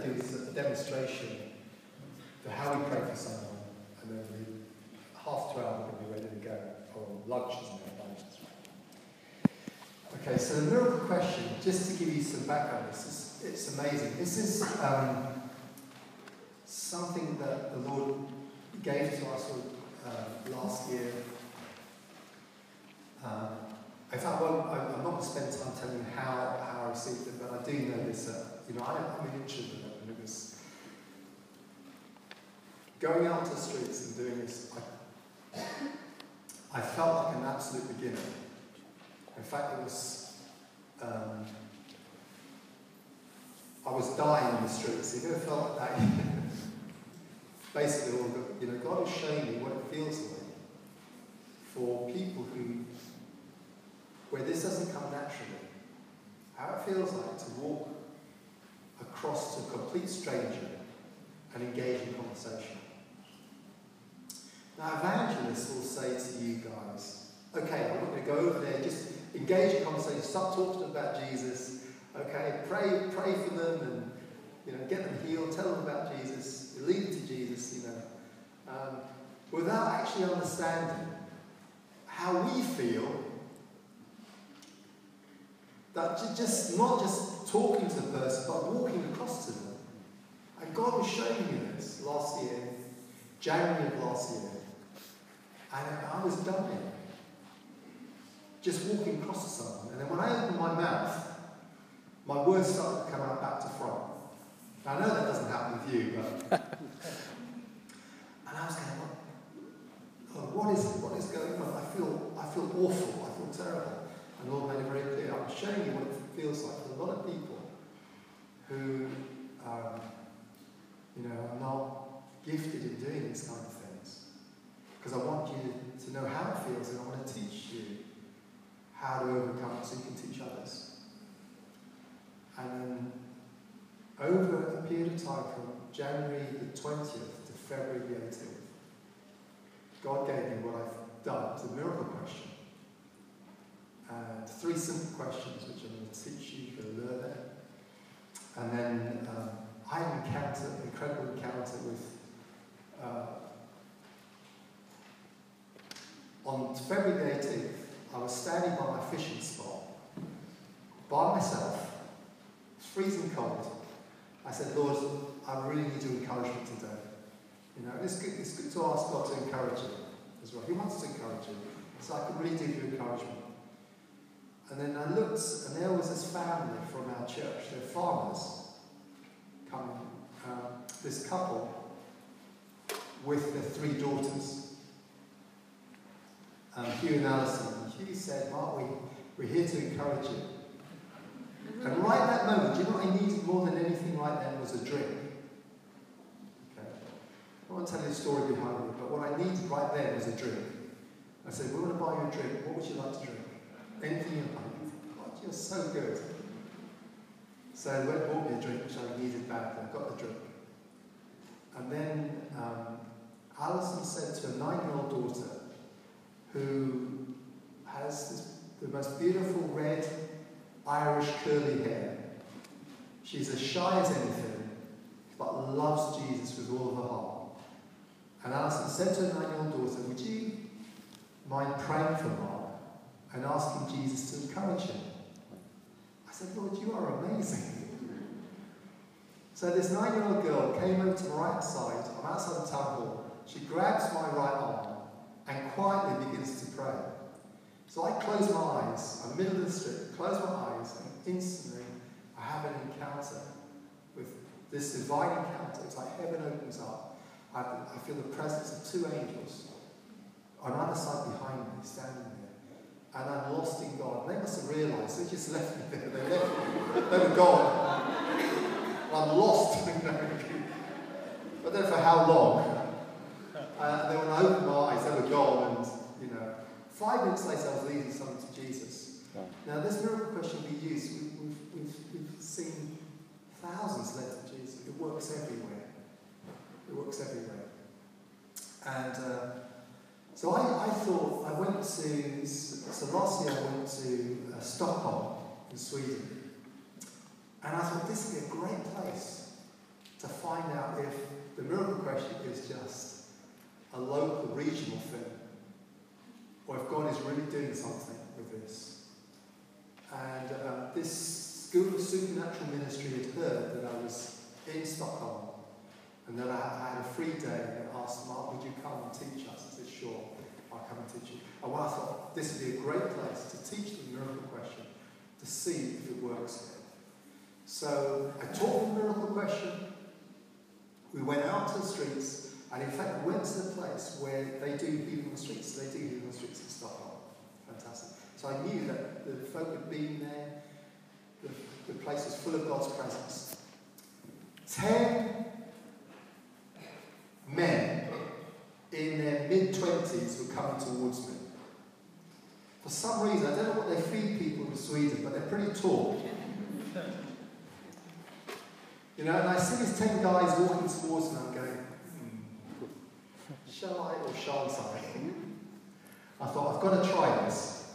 do is a demonstration for how we pray for someone, and then we, half twelve we're going be ready to go, or lunch is now lunch. Okay, so the miracle question, just to give you some background, this is, it's amazing. This is um, something that the Lord gave to us uh, last year. Um, in fact, well, I, I'm not going to spend time telling you how, how I received it, but I do know this. Uh, you know, I, I'm an introvert, and it was going out to the streets and doing this. I, I felt like an absolute beginner. In fact, it was. Um, I was dying in the streets. You ever felt like that? Basically, you know, God is showing me what it feels like for people who where this doesn't come naturally. How it feels like to walk across to a complete stranger and engage in conversation. Now, evangelists will say to you guys, okay, I'm not going to go over there, just engage in conversation, start talking about Jesus, okay, pray, pray for them and you know, get them healed, tell them about Jesus, lead them to Jesus, you know, um, without actually understanding how we feel that just not just talking to the person, but walking across to them. And God was showing me this last year, January of last year. And I was dying. Just walking across to someone. And then when I opened my mouth, my words started to come out back to front. Now, I know that doesn't happen with you, but. and I was going, oh, what is it? What is going on? I feel, I feel awful. I feel terrible. And Lord made it very clear. I'm showing you what it feels like for a lot of people who, um, you know, are not gifted in doing these kind of things. Because I want you to know how it feels and I want to teach you how to overcome it so you can teach others. And then over a period of time from January the 20th to February the 18th, God gave me what I've done. It's a miracle question and three simple questions which I'm going to teach you, you're going to learn it. And then um, I had an encounter, an incredible encounter with, uh, on February the 18th, I was standing by my fishing spot, by myself, freezing cold. I said, Lord, I really need your encouragement today. You know, it's good, it's good to ask God to encourage you as well. He wants to encourage you. So I could really do you encouragement. And then I looked, and there was this family from our church. They're farmers coming. Um, this couple with their three daughters. Um, Hugh and Alison. Hugh said, Mark, we, we're here to encourage you. And right at that moment, you know what I needed more than anything right then was a drink. Okay. I won't tell you the story behind it, but what I needed right then was a drink. I said, we want to buy you a drink. What would you like to drink? anything you like. God, you're so good. So I went and bought me a drink, which I needed badly. I got the drink. And then um, Alison said to a nine-year-old daughter, who has this, the most beautiful red Irish curly hair. She's as shy as anything, but loves Jesus with all of her heart. And Alison said to her nine-year-old daughter, would you mind praying for Mark? and asking Jesus to encourage him. I said, Lord, you are amazing. So this nine-year-old girl came over to my right side. I'm outside the town hall. She grabs my right arm and quietly begins to pray. So I close my eyes. I'm middle of the street. Close my eyes, and instantly I have an encounter with this divine encounter. It's like heaven opens up. I, I feel the presence of two angels on either side behind me, standing there and I'm lost in God. They must have realised they just left me there. They left me. They were gone. I'm lost. but then for how long? Uh, then when I opened Five minutes later, I was leading someone to Jesus. Yeah. Now, this miracle question we use, we, we've, we've, we've seen thousands led to Jesus. It works everywhere. It works everywhere. And uh, so I, I thought, I went to, so last year I went to uh, Stockholm in Sweden. And I thought, this would be a great place to find out if the miracle question is just a local, regional thing or if God is really doing something with this. And uh, this School of Supernatural Ministry had heard that I was in Stockholm and that I, had a free day and asked Mark, would you come and teach us? I said, sure, I'll come and teach you. And well, I thought this would be a great place to teach the miracle question to see if it works here. So I taught the miracle question. We went out to the streets, and in fact, we went to the place where they do healing on the streets. They do healing on the streets in Stockholm. Fantastic. So I knew that the folk had been there, the, the place was full of God's presence. Ten men in their mid 20s were coming towards me. For some reason, I don't know what they feed people in Sweden, but they're pretty tall. You know, and I see these ten guys walking towards me, I'm going, shall I or shan't I? I thought, I've got to try this.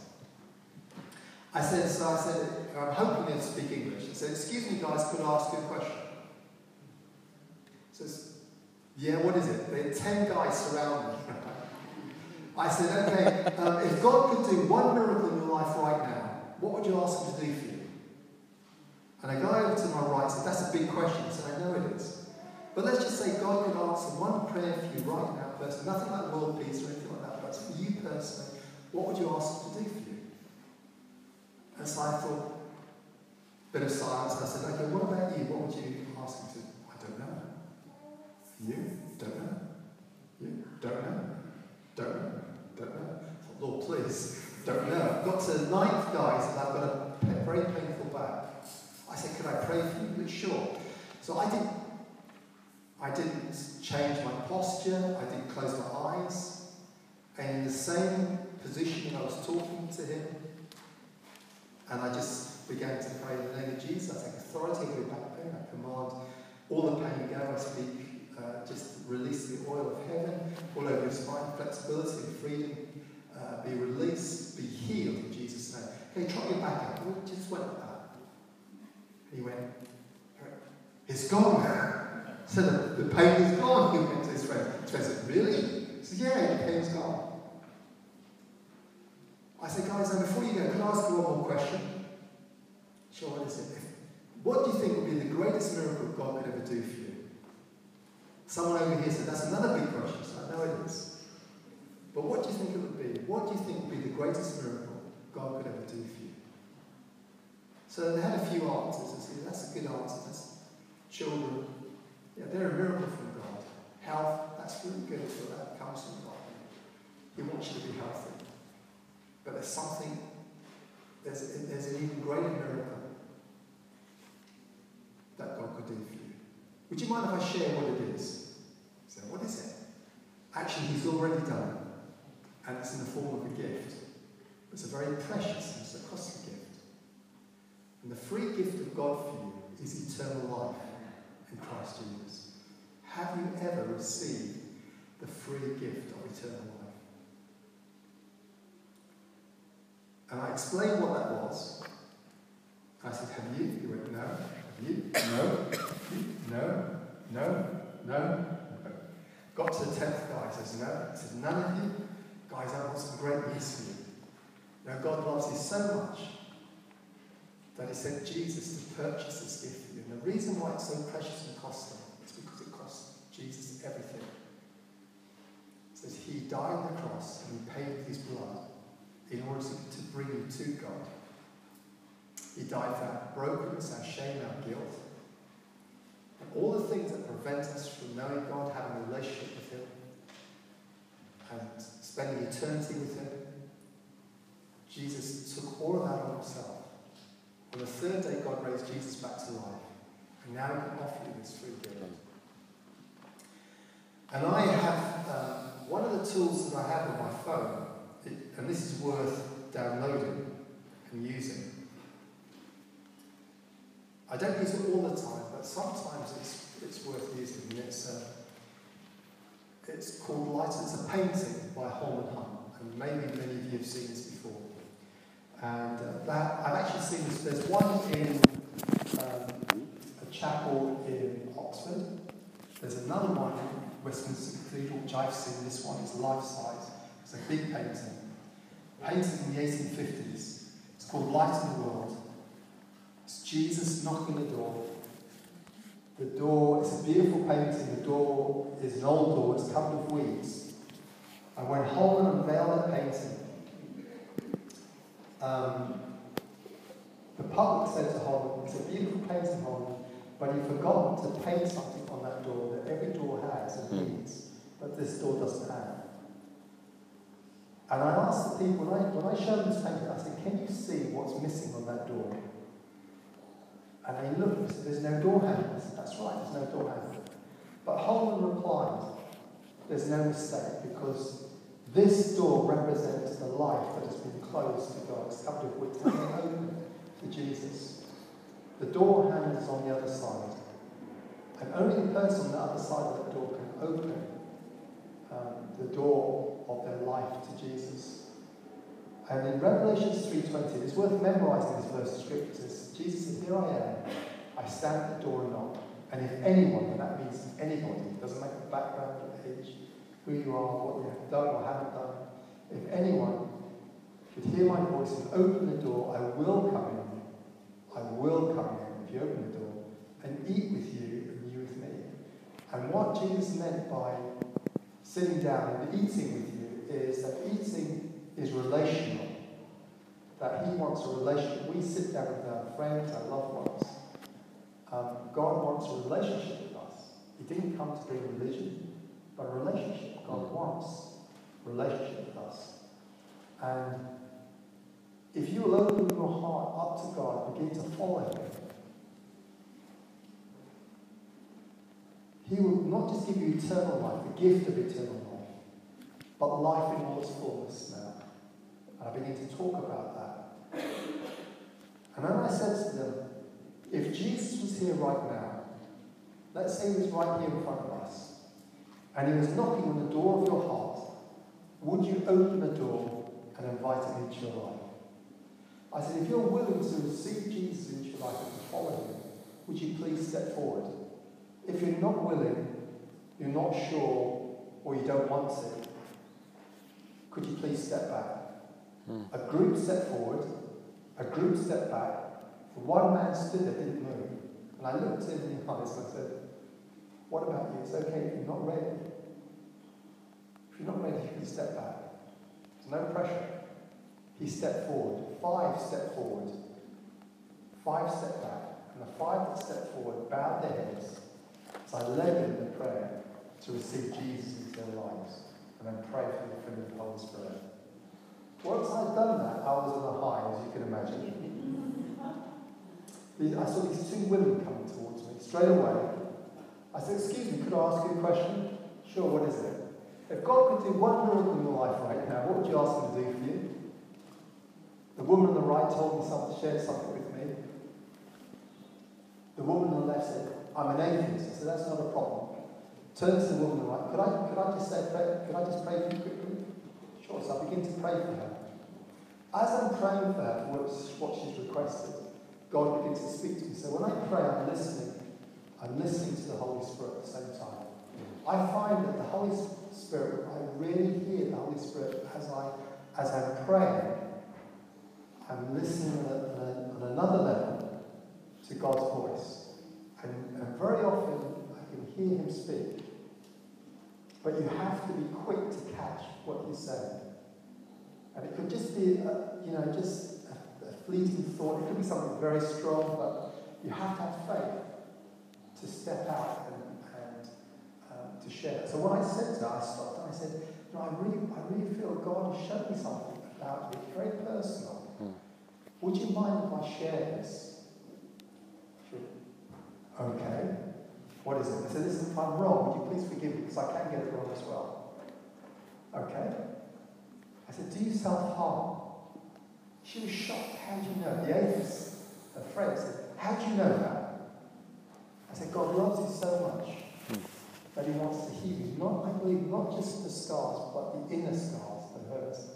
I said, so I said, I'm hoping they'll speak English. I said, excuse me guys, could I ask you a question? He says, yeah, what is it? There are ten guys surround me. I said, okay, um, if God could do one miracle in your life right now, what would you ask him to do for you? And a guy over to my right said, That's a big question. I said, I know it is. But let's just say God could answer one prayer for you right now, person. Nothing like world peace or anything like that, but for you personally, what would you ask to do for you? And so I thought, bit of silence. I said, okay, what about you? What would you ask him to? I don't know. You? Don't know. You? Don't know. Don't know. Don't know. Thought, Lord, please, don't know. I've got to ninth, guys, and I've got a very painful back. I said, Can I pray for you? Sure. So I didn't, I didn't change my posture, I didn't close my eyes. And in the same position I was talking to him, and I just began to pray in the name of Jesus. I take authority over back pain. I command all the pain go. I speak, uh, just release the oil of heaven all over your spine, flexibility and freedom. Uh, be released, be healed in Jesus' name. Okay, trot your back out. Just went he went, It's gone. So the, the pain is gone. He went to his friend. His friend said, Really? He said, Yeah, the pain's gone. I said, Guys, now before you go, can I ask you one more question? Sure, what is? What do you think would be the greatest miracle God could ever do for you? Someone over here said, That's another big question. So I know it is. But what do you think it would be? What do you think would be the greatest miracle God could ever do for you? So they had a few answers. I said, that's a good answer. That's children. Yeah, they're a miracle from God. Health, that's really good. So that comes from God. He wants you to be healthy. But there's something, there's, there's an even greater miracle that God could do for you. Would you mind if I share what it is? So, what is it? Actually, He's already done it. And it's in the form of a gift. It's a very precious, and it's a costly gift. And the free gift of God for you is eternal life Christ Jesus. Have you ever received the free gift of eternal life? And I explained what that was. I said, Have you? He went, No. Have you? No. No. No. No. Got to the tenth guy. He says, No. He said, None of you? Guys, I've got some great news for you. Now, God loves you so much that he sent Jesus to purchase this gift for you. And the reason why it's so precious and costly is because it cost Jesus everything. It says he died on the cross and he paid with his blood in order to, to bring you to God. He died for our brokenness, our shame, our guilt. And all the things that prevent us from knowing God, having a relationship with Him, and spending eternity with Him. Jesus took all of that on Himself on the third day, God raised Jesus back to life. And now He can offer you this free gift. And I have uh, one of the tools that I have on my phone, it, and this is worth downloading and using. I don't use it all the time, but sometimes it's, it's worth using. And it's, uh, it's called Light. It's a painting by Holman Hunt, and maybe many of you have seen this before. And uh, that, I've actually seen this, there's one in um, a chapel in Oxford, There's another one in Westminster Cathedral, which I've seen. This one is life size. It's a big painting. Painted in the 1850s. It's called Light in the World. It's Jesus knocking the door. The door, it's a beautiful painting. The door is an old door, it's covered with weeds. And when Holman unveiled that painting, um, the public said to Holman, it's a beautiful painting, Holman, but he forgot to paint something on that door that every door has and needs, but this door doesn't have. And I asked the people, when I, when I showed them this painting, I said, can you see what's missing on that door? And they looked and said, there's no door handle. I said, that's right, there's no door handle. But Holman replied, there's no mistake because this door represents the life that has been closed to God. It's covered with hanging open to Jesus. The door handle is on the other side. And only the person on the other side of that door can open um, the door of their life to Jesus. And in Revelation 3.20, it's worth memorizing this verse of scripture. Jesus says, Here I am. I stand at the door and knock. And if anyone, and that means anybody, doesn't make a background or age, who you are, what you have done or haven't done, if anyone should hear my voice and open the door, I will come in I will come in if you open the door and eat with you and you with me. And what Jesus meant by sitting down and eating with you is that eating is relational. That he wants a relationship. We sit down with our friends, our loved ones. Um, God wants a relationship with us. He didn't come to bring religion, but a relationship. God wants relationship with us. And if you will open your heart up to God, and begin to follow Him, He will not just give you eternal life, the gift of eternal life, but life in all its fullness now. And I begin to talk about that. And then I said to them, if Jesus was here right now, let's say he was right here in front of us, and he was knocking on the door of your heart, would you open the door and invite him into your life? I said, if you're willing to receive Jesus into your life and to follow him, would you please step forward? If you're not willing, you're not sure, or you don't want to, could you please step back? Mm. A group stepped forward, a group stepped back, one man stood there, didn't move. And I looked him in the eyes and I said, What about you? It's okay if you're not ready. If you're not ready, you can step back. There's no pressure. He stepped forward. Five stepped forward. Five stepped back. And the five that stepped forward bowed their heads. as I led them in the prayer to receive Jesus into their lives and then pray for the filling of the Holy Spirit. Once I'd done that, I was on a high, as you can imagine. I saw these two women coming towards me straight away. I said, Excuse me, could I ask you a question? Sure, what is it? If God could do one miracle in your life right now, what would you ask Him to do for you? The woman on the right told me something, shared something with me. The woman on the left said, I'm an atheist. I said, that's not a problem. Turn to the woman on the right. Could I, could I just say, pray, could I just pray for you quickly? Sure. So I begin to pray for her. As I'm praying for her, for what she's requested, God begins to speak to me. So when I pray, I'm listening. I'm listening to the Holy Spirit at the same time. I find that the Holy Spirit, I really hear the Holy Spirit as I as I'm praying I'm listening on, on another level to God's voice. And, and very often I can hear him speak. But you have to be quick to catch what he's saying. And it could just be, a, you know, just a, a fleeting thought. It could be something very strong, but you have to have faith to step out and, and um, to share. So when I said to her, I stopped and I said, you know, I really, I really feel God has shown me something about you. It's very personal. Would you mind if I share this? Sure. Okay. What is it? I said, listen, if I'm wrong, would you please forgive me because I can get it wrong as well. Okay. I said, do you self-harm? She was shocked. How do you know? The atheist, her friend, said, how do you know that? I said, God loves you so much hmm. that he wants to heal you. Not, I believe, not just the scars, but the inner scars, the hurts,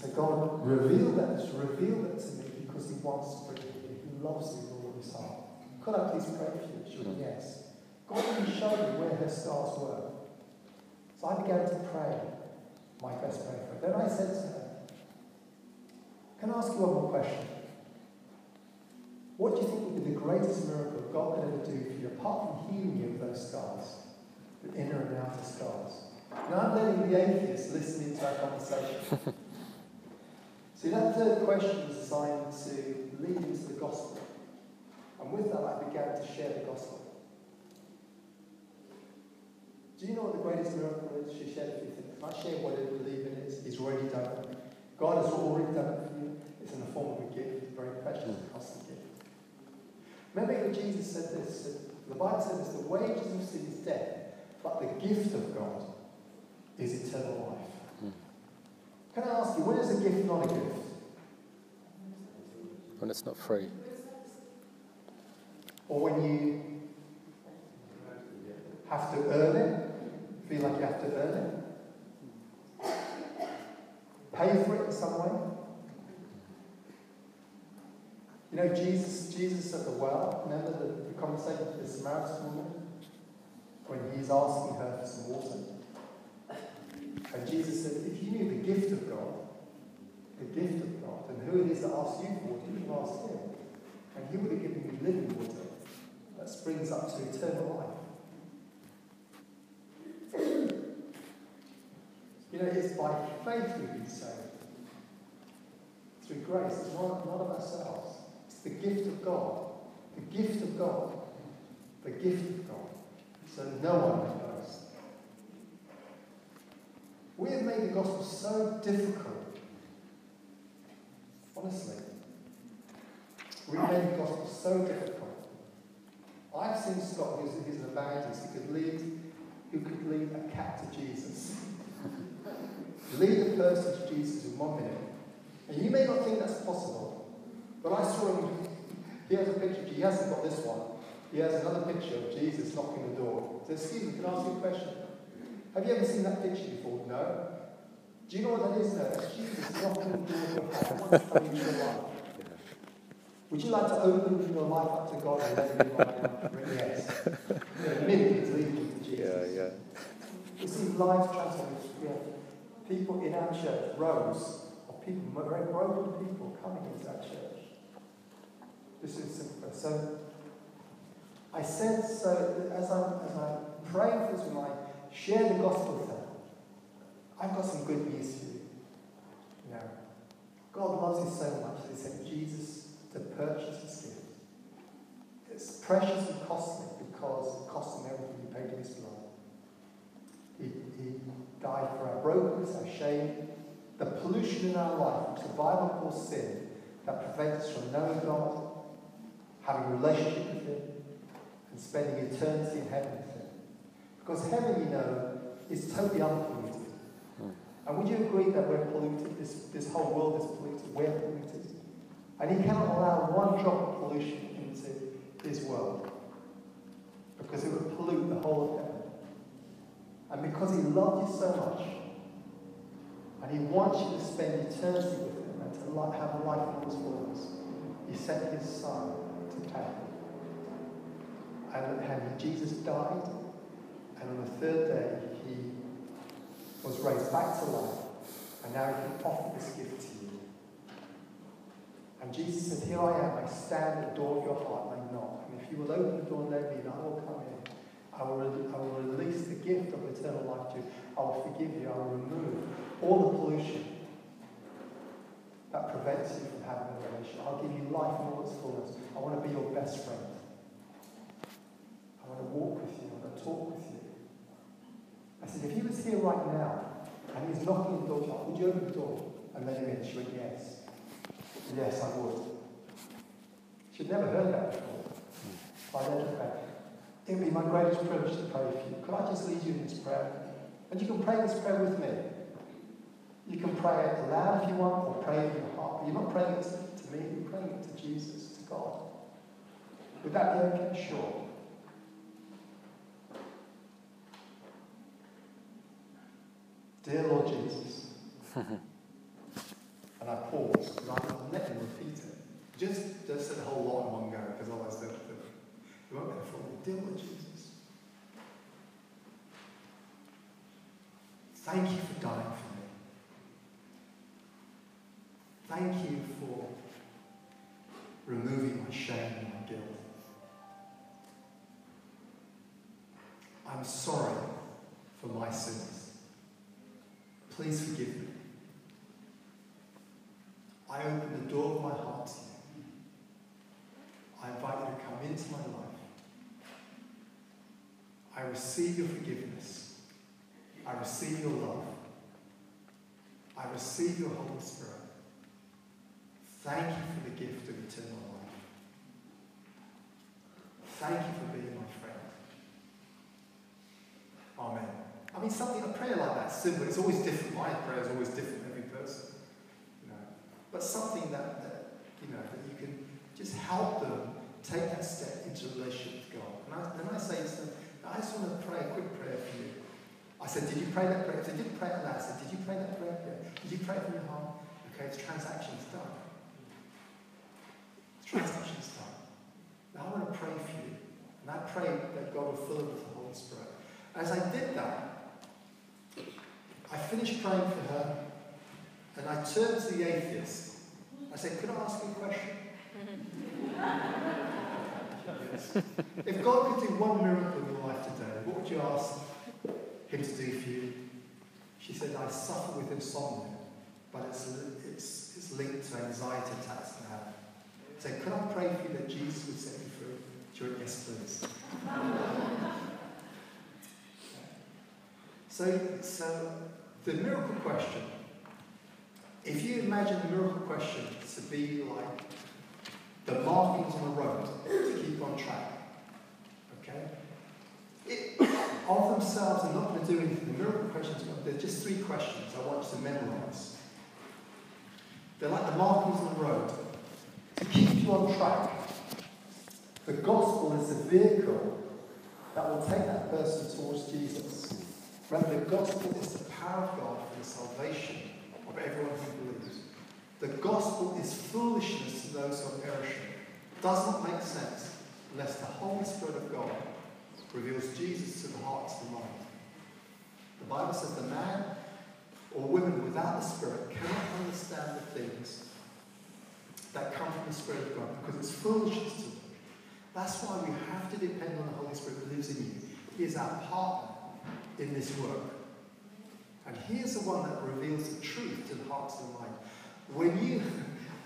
so God, reveal that, reveal that to me because He wants to forgive you. He loves you with all His heart. Could I please pray for you? She went, mm-hmm. Yes. God didn't show me where her scars were. So I began to pray my best prayer for her. Then I said to her, Can I ask you one more question? What do you think would be the greatest miracle God could ever do for you, apart from healing you of those scars, the inner and outer scars? Now I'm letting the atheist listen into our conversation. See, that third question was designed to lead into the gospel. And with that, I began to share the gospel. Do you know what the greatest miracle is? She shared a few things. I share what I believe in is. He's already done it. God has already done it for you. It's in the form of a gift, It's very precious and costly gift. Remember Jesus said this. The Bible says this, the wages of sin is death, but the gift of God is eternal life. Can I ask you, when is a gift not a gift? When it's not free. Or when you have to earn it, feel like you have to earn it, pay for it in some way. You know, Jesus, Jesus at the well, remember the, the conversation with the Samaritan woman? When he's asking her for some water. And Jesus said, if you knew the gift of God, the gift of God, and who it is that asks you for it, you can ask him. And he would have given you living water that springs up to eternal life. You know, it's by faith we've been saved. Through grace. It's not, not of ourselves. It's the gift of God. The gift of God. The gift of God. So no one. We have made the gospel so difficult. Honestly. We've made the gospel so difficult. I've seen Scott, who's, who's an evangelist, who could lead, who could lead a cat to Jesus. lead a person to Jesus in one minute. And you may not think that's possible, but I saw him. He has a picture. He hasn't got this one. He has another picture of Jesus knocking the door. So, excuse me, can I ask you a question? Have you ever seen that picture before? No? Do you know what that is? No, that's Jesus knocking the door of your heart. What's coming into your life? Would you like to open your life up to God and let Him in? Yes. A minute, it's leading to Jesus. Yeah, yeah. You see, life transformation. We have people in our church, rows of people, very broken people coming into our church. This is simple. So, I said, so as I'm, as I'm praying for this woman, I share the gospel with her. I've got some good news for you. Know, God loves you so much that He sent Jesus to purchase His gift. It's precious and costly because it cost Him everything He paid in His blood. He, he died for our brokenness, our shame, the pollution in our life, which the Bible calls sin, that prevents us from knowing God, having a relationship with Him, and spending eternity in heaven. Because heaven, you know, is totally unpolluted. Hmm. And would you agree that we're polluted? This, this whole world is polluted. We're polluted. And He cannot allow one drop of pollution into His world because it would pollute the whole of heaven. And because He loved you so much, and He wants you to spend eternity with Him and to have a life in His fullness, He sent His Son to pay. And, and Jesus died, and on the third day, He was raised back to life, and now He can offer this gift to you. And Jesus said, Here I am, I stand at the door of your heart and I knock. And if you will open the door and let me in, I will come in I will, I will release the gift of eternal life to you. I will forgive you. I will remove all the pollution that prevents you from having a relationship. I'll give you life in all its fullness. I want to be your best friend. I want to walk with you. I want to talk with you. I said, if he was here right now and he's knocking the door, would you open the door and let him in? She went, yes. Yes, I would. She'd never heard that before. I let her. It would be my greatest privilege to pray for you. Could I just lead you in this prayer? And you can pray this prayer with me. You can pray it aloud if you want, or pray it in your heart. But you're not praying it to me, you're praying it to Jesus, to God. Would that be okay? Sure. Dear Lord Jesus. and I paused because I'll let him repeat it. Just, just a whole lot in one go because I otherwise they'll, You won't get it for. Dear Lord Jesus. Thank you for dying for me. Thank you for removing my shame and my guilt. I'm sorry for my sins. Please forgive me. I open the door of my heart to you. I invite you to come into my life. I receive your forgiveness. I receive your love. I receive your Holy Spirit. Thank you for the gift of eternal life. Thank you for being my friend. Amen. I something, a prayer like that, simple. It's always different. My prayer is always different every person. You know. But something that, that, you know, that you can just help them take that step into relationship with God. And I, then I say to them, I just want to pray a quick prayer for you. I said, did you pray that prayer? If they didn't pray it aloud, I said, did you pray that prayer? Did you pray from your heart? Okay, the transaction's done. The transaction's done. Now I want to pray for you. And I pray that God will fill it with the Holy Spirit. As I did that, I finished praying for her, and I turned to the atheist. I said, Could I ask you a question? If God could do one miracle in your life today, what would you ask Him to do for you? She said, I suffer with insomnia, but it's, it's, it's linked to anxiety attacks I have. I said, Could I pray for you that Jesus would set you free? She went, Yes, please. So, so the miracle question, if you imagine the miracle question to be like the markings on the road to keep on track, okay? It, of themselves, are not going to do anything. The miracle questions, they're just three questions I want you to memorize. They're like the markings on the road to keep you on track. The gospel is the vehicle that will take that person towards Jesus. Remember, the gospel is the power of God for the salvation of everyone who believes. The gospel is foolishness to those who are perishing. It Does not make sense unless the Holy Spirit of God reveals Jesus to the hearts and mind. The Bible says the man or woman without the Spirit cannot understand the things that come from the Spirit of God because it's foolishness to them. That's why we have to depend on the Holy Spirit who lives in you. He is our partner in this work. And here's the one that reveals the truth to the hearts and mind. When you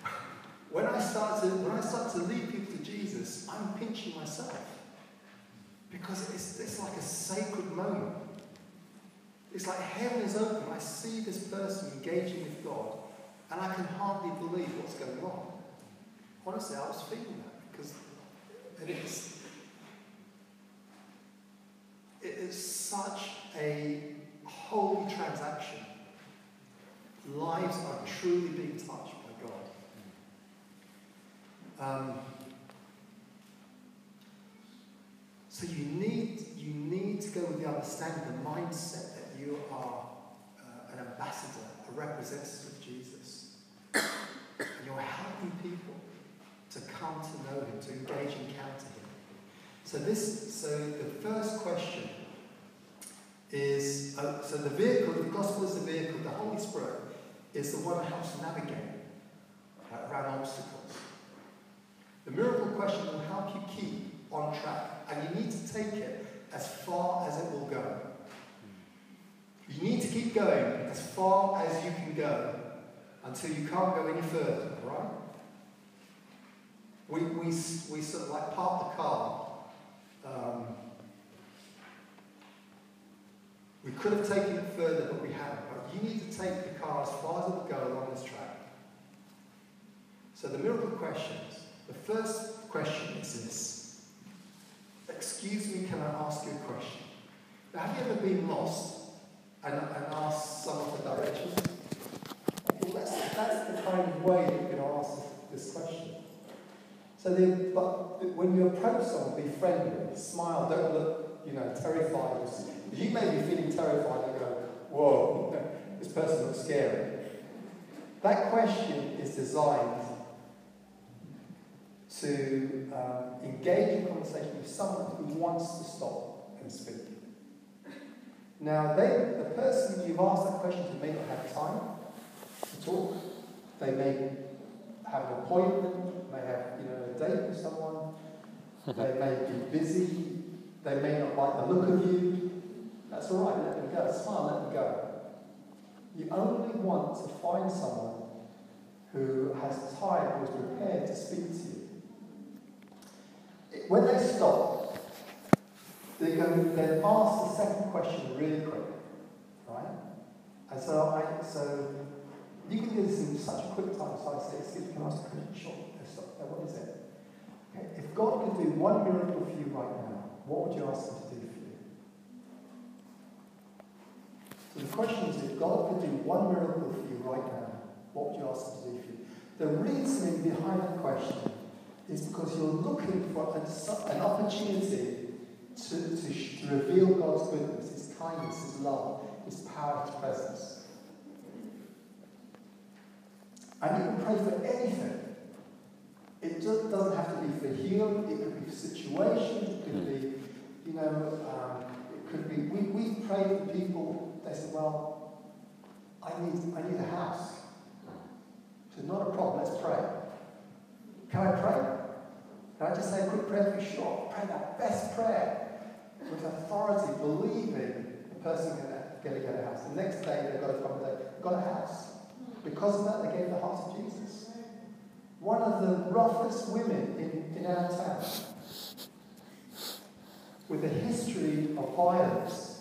when I start to when I start to lead people to Jesus, I'm pinching myself. Because it's, it's like a sacred moment. It's like heaven is open. I see this person engaging with God, and I can hardly believe what's going on. Honestly, I was feeling that because it is it is such a holy transaction. Lives are truly being touched by God. Um, so you need, you need to go with the understanding, the mindset that you are uh, an ambassador, a representative of Jesus. and you're helping people to come to know him, to engage, and encounter him. So this, so the first question is, uh, so the vehicle, the gospel is the vehicle, the Holy Spirit is the one that helps navigate around obstacles. The miracle question will help you keep on track, and you need to take it as far as it will go. You need to keep going as far as you can go until you can't go any further, right? We, we, we sort of like park the car. Um, we could have taken it further, but we haven't. But you need to take the car as far as it will go along this track. So the miracle questions. The first question is this. Excuse me, can I ask you a question? Now, have you ever been lost and, and asked someone for directions? Well, that's, that's the kind of way that you can ask this, question. So, but when you approach someone, be friendly, smile, don't look, you know, terrified. You may be feeling terrified and go, whoa, this person looks scary. That question is designed to um, engage in conversation with someone who wants to stop and speak. Now, they, the person you've asked that question to may not have time to talk. They may have an appointment, may have you know a date with someone. they may be busy. They may not like the look of you. That's all right. Let them go. Smile. Let them go. You only want to find someone who has time, who is prepared to speak to you. When they stop, they go then ask the second question really quick, right? And so I so you can do this in such a quick time. So I say, excuse me, can I ask a question? Sure. Stop. What is it? Okay. If God could do one miracle for you right now, what would you ask Him to do for you? So the question is, if God could do one miracle for you right now, what would you ask Him to do for you? The reasoning behind the question is because you're looking for an opportunity to, to, to reveal God's goodness, His kindness, His love, His power, His presence. And you can pray for anything. It just doesn't have to be for healing, it could be for situations, it could be, you know, um, it could be, we, we pray for people, they say, well, I need, I need a house. So not a problem, let's pray. Can I pray? Can I just say a quick prayer for? Sure. Pray that best prayer with authority, believing the person going to get a house. The next day they've got a come they've got a house. Because of that, they gave the heart of Jesus. One of the roughest women in, in our town, with a history of violence.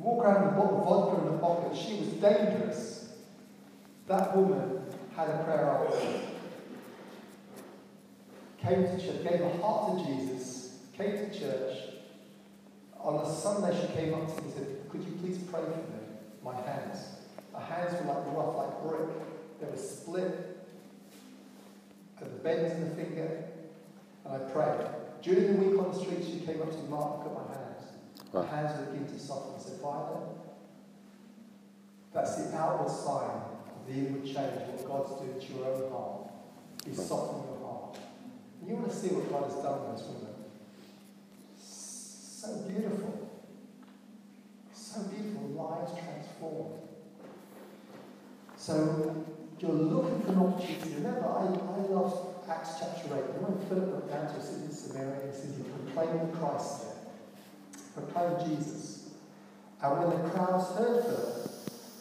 Walk around with a bottle of vodka in her pocket. She was dangerous. That woman had a prayer me. came to church, gave her heart to Jesus, came to church. On a Sunday, she came up to me and said, Could you please pray for me? My hands. Her hands were like rough, like brick. They were split the bends in the finger. And I prayed. During the week on the street, she came up to me, Mark, look at my hands. Wow. Hands beginning to soften. Said, Father, that's the outward sign of the inward change, what God's doing to your own heart. He's softening your heart. And you want to see what God has done in this woman. So beautiful. So beautiful. Lives transformed. So you're looking for an opportunity. Remember, I, I love Acts chapter 8. You when Philip went down to a city in Samaria and said he proclaimed Christ. Proclaimed Jesus. And when the crowds heard Philip,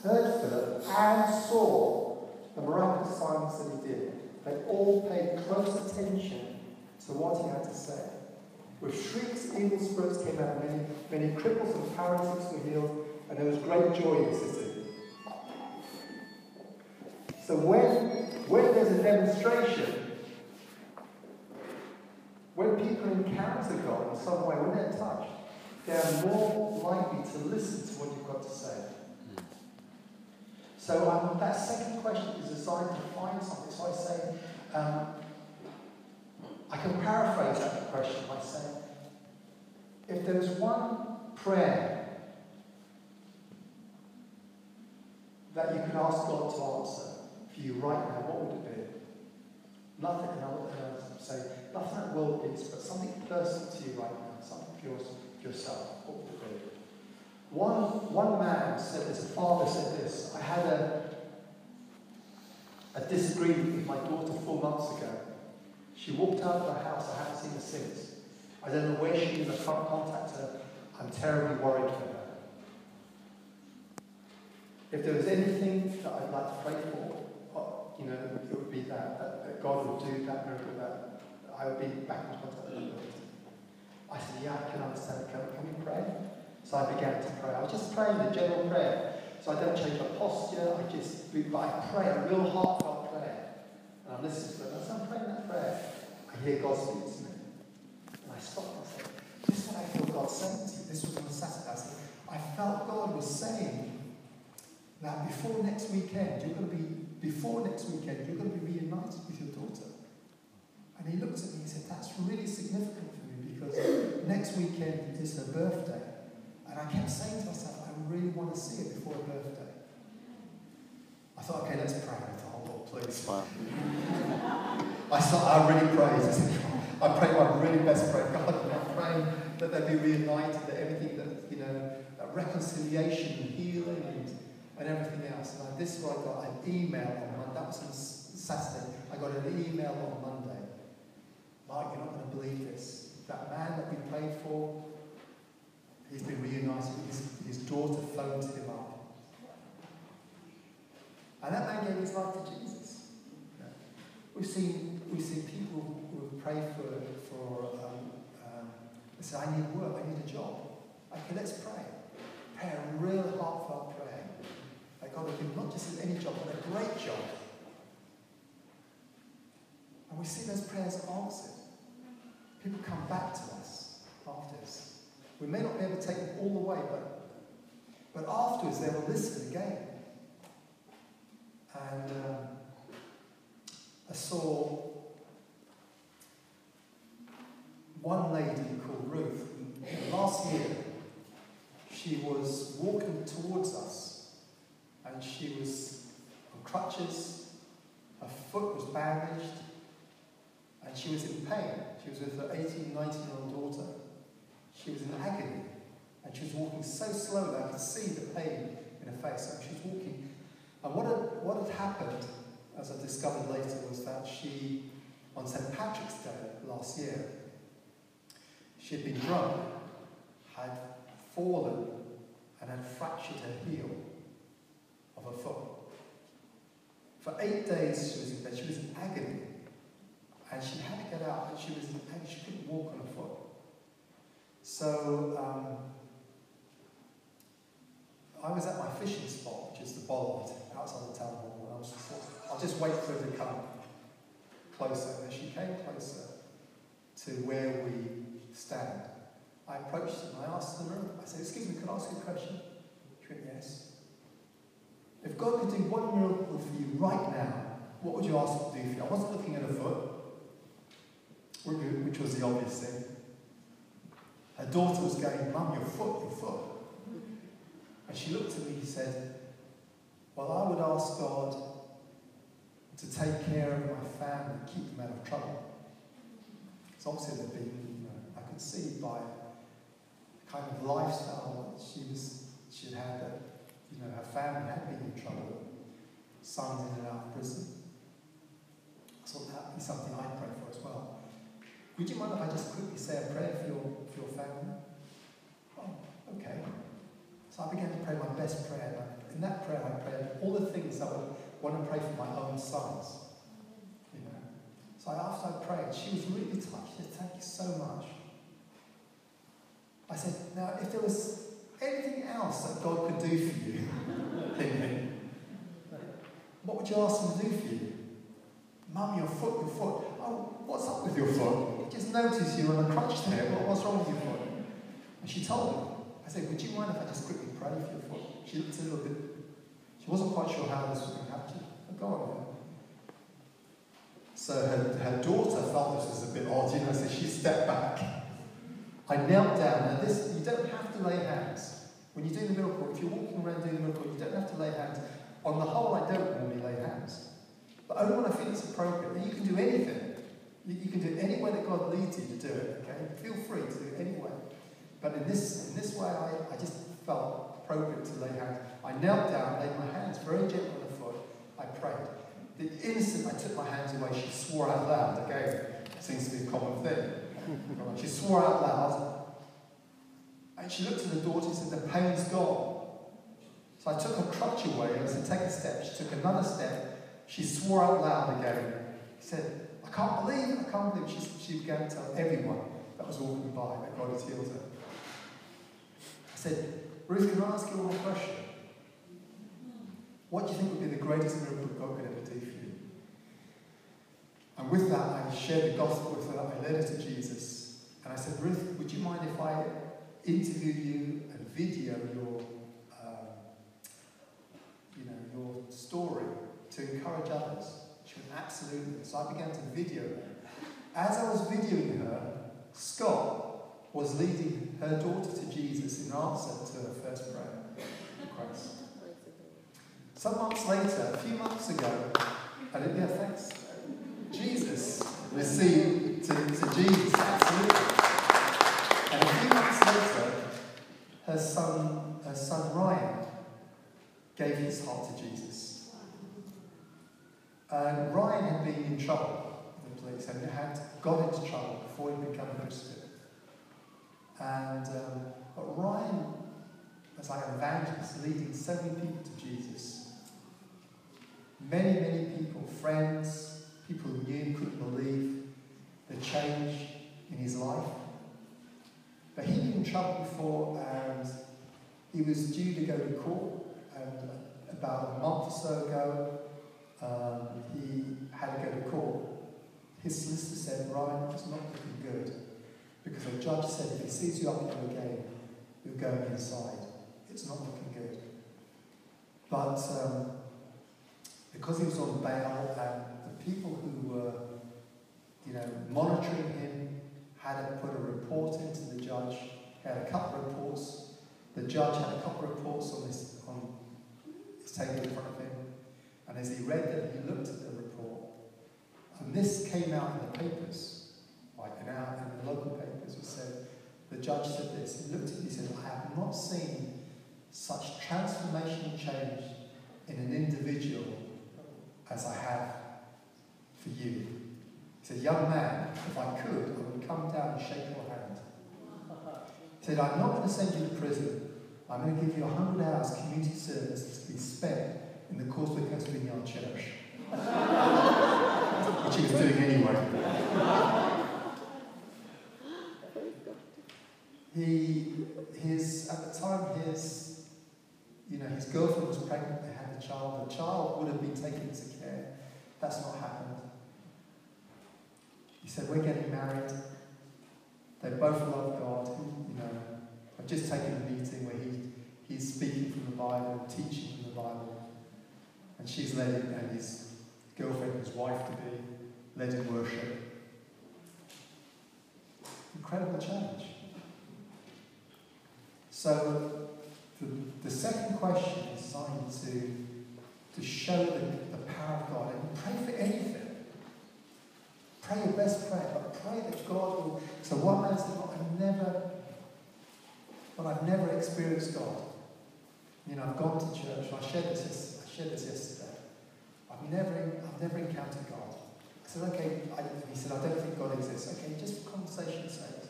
heard Philip and saw the miraculous signs that he did, they all paid close attention to what he had to say. With shrieks, evil spirits came out, many, many cripples and paralytics were healed, and there was great joy in the city. So when, when there's a demonstration, when people encounter God in some way, when they're touched, they're more likely to listen to what you've got to say. So um, that second question is designed to find something. So I say, um, I can paraphrase that question by saying, if there was one prayer that you could ask God to answer for you right now, what would it be? Nothing, and I'll say, nothing that world is, but something personal to you right now, something for yours, yourself. One, one man said this, a father said this, I had a, a disagreement with my daughter four months ago. She walked out of the house. I haven't seen her since. I don't know where she is. I can't contact her. I'm terribly worried for her. If there was anything that I'd like to pray for, uh, you know, it would be that, that, that God would do that miracle, that I would be back in contact with her. I said, yeah, I can understand. Can, can we pray? So I began to pray. I was just praying the general prayer. So I don't change my posture. I just, but I pray a real heartfelt prayer. And I'm listening to it. As I'm praying that prayer, I hear God speak to me. And I I said, This is what I feel God saying to you. This was on Saturday. I said, I felt God was saying that before next weekend, you're going to be, before next weekend, you're going to be reunited with your daughter. And he looked at me and said, That's really significant because next weekend is her birthday. And I kept saying to myself, I really want to see it before her birthday. I thought, okay, let's pray oh, please. Wow. I, start, I really praise. I, said, I pray my really best prayer. God, and I'm praying that they'd be reunited, that everything that, you know, that reconciliation and healing and, and everything else. And I, this is what I got an email on Monday. That was on Saturday. I got an email on Monday. Mark, you're not going to believe this. That man that we prayed for, he's been reunited. His, his daughter phoned him up. And that man gave his life to Jesus. We've seen, we've seen people who have prayed for, for um, um, they say, I need work, I need a job. Okay, let's pray. Pray a real heartfelt prayer. That God will give not just any job, but a great job. And we see those prayers answered. People come back to us afterwards. We may not be able to take them all the way, but, but afterwards they will listen again. And um, I saw one lady called Ruth. Last year, she was walking towards us and she was on crutches, her foot was bandaged, and she was in pain. She was with her 18, 19 year old daughter. She was in agony and she was walking so slowly I could see the pain in her face. And she was walking. And what had, what had happened, as I discovered later, was that she, on St. Patrick's Day last year, she had been drunk, had fallen, and had fractured her heel of her foot. For eight days she was in bed. She was in agony. And she had to get out, and she was agony. She couldn't walk on her foot. So um, I was at my fishing spot, which is the bollard outside the town hall, and I was just, I'll just wait for her to come closer. And as she came closer to where we stand, I approached her and I asked her, I said, excuse me, can I ask you a question? She went, yes. If God could do one miracle for you right now, what would you ask him to do for you? I wasn't looking at her foot, which was the obvious thing. Her daughter was going, Mum, your foot, your foot. And she looked at me and said, Well, I would ask God to take care of my family, keep them out of trouble. Because obviously they've been, you know, I could see by the kind of lifestyle that she was, she had that, you know, her family had been in trouble, sons in and out of prison. So that would be something I'd pray for as well. Would you mind if I just quickly say a prayer for your, for your family? Oh, okay. So I began to pray my best prayer. And In that prayer, I prayed all the things I would want to pray for my own sons. You know. So after I prayed, she was really touched. She said, Thank you so much. I said, Now, if there was anything else that God could do for you, what would you ask him to do for you? Mum, your foot, your foot. Oh, what's up with your foot? Just noticed you're on a crutch there. what's wrong with your foot? And she told me. I said, would you mind if I just quickly pray for your foot? She looked a little bit, she wasn't quite sure how this was going to happen. But go on then. So her, her daughter felt this was a bit odd, you know, so she stepped back. I knelt down. Now this, you don't have to lay hands. When you're doing the miracle, if you're walking around doing the miracle, you don't have to lay hands. On the whole, I don't normally lay hands. But only when I feel it's appropriate. You can do anything. You, you, can do it any way that God leads you to do it, okay? Feel free to do it any way. But in this, in this way, I, I just felt appropriate to lay hands. I knelt down, laid my hands very gently on the foot. I prayed. The instant I took my hands away, she swore out loud. Again, seems to be a common thing. she swore out loud. And she looked at the daughter and said, The pain's gone. So I took her crutch away and I said, Take a step. She took another step she swore out loud again. She said, I can't believe I can't believe. She, she began to tell everyone that was walking by that God has healed her. I said, Ruth, can I ask you one question? What do you think would be the greatest miracle God could ever do for you? And with that, I shared the gospel with her. I led her to Jesus. And I said, Ruth, would you mind if I interview you and video your, um, you know, your story to encourage others? absolutely. So I began to video her. As I was videoing her, Scott was leading her daughter to Jesus in answer to her first prayer request. Some months later, a few months ago, I didn't get thanks. Jesus received to, to Jesus, absolutely. And a few months later, her son, her son Ryan gave his heart to Jesus. Uh, Ryan had been in trouble with the police and had got into trouble before he'd become a Christian. And um, but Ryan as like an evangelist leading so many people to Jesus. Many, many people, friends, people who knew, couldn't believe the change in his life. But he'd been in trouble before and he was due to go to court and about a month or so ago um, he had to go to court. His solicitor said, Ryan, it's not looking good. Because the judge said if he sees you up here again, you're going inside. It's not looking good. But um, because he was on bail and the people who were, you know, monitoring him had to put a report into the judge, he had a couple of reports. The judge had a couple of reports on this on his table in front of him. And as he read them, he looked at the report. And this came out in the papers, like in, our, in the local papers, it said, the judge said this, he looked at it, he said, I have not seen such transformational change in an individual as I have for you. He said, Young man, if I could, I would come down and shake your hand. He said, I'm not going to send you to prison. I'm going to give you 100 hours community service to be spent in the Causeway Vineyard Church. Which he was doing anyway. He, his, at the time, his, you know, his girlfriend was pregnant, they had a child. The child would have been taken into care. That's not happened. He said, we're getting married. They both love God. You know, I've just taken a meeting where he, he's speaking from the Bible, teaching from the Bible. And she's led him, and his girlfriend, his wife to be, led in worship. Incredible change. So the, the second question is designed to, to show the, the power of God. And pray for anything. Pray your best prayer, but pray that God will. So one man said, well, I've never, but I've never experienced God. You know, I've gone to church. I shared this, This yesterday. I've never, I've never encountered God. I said, okay. I, he said, I don't think God exists. Okay, just for conversation's sake.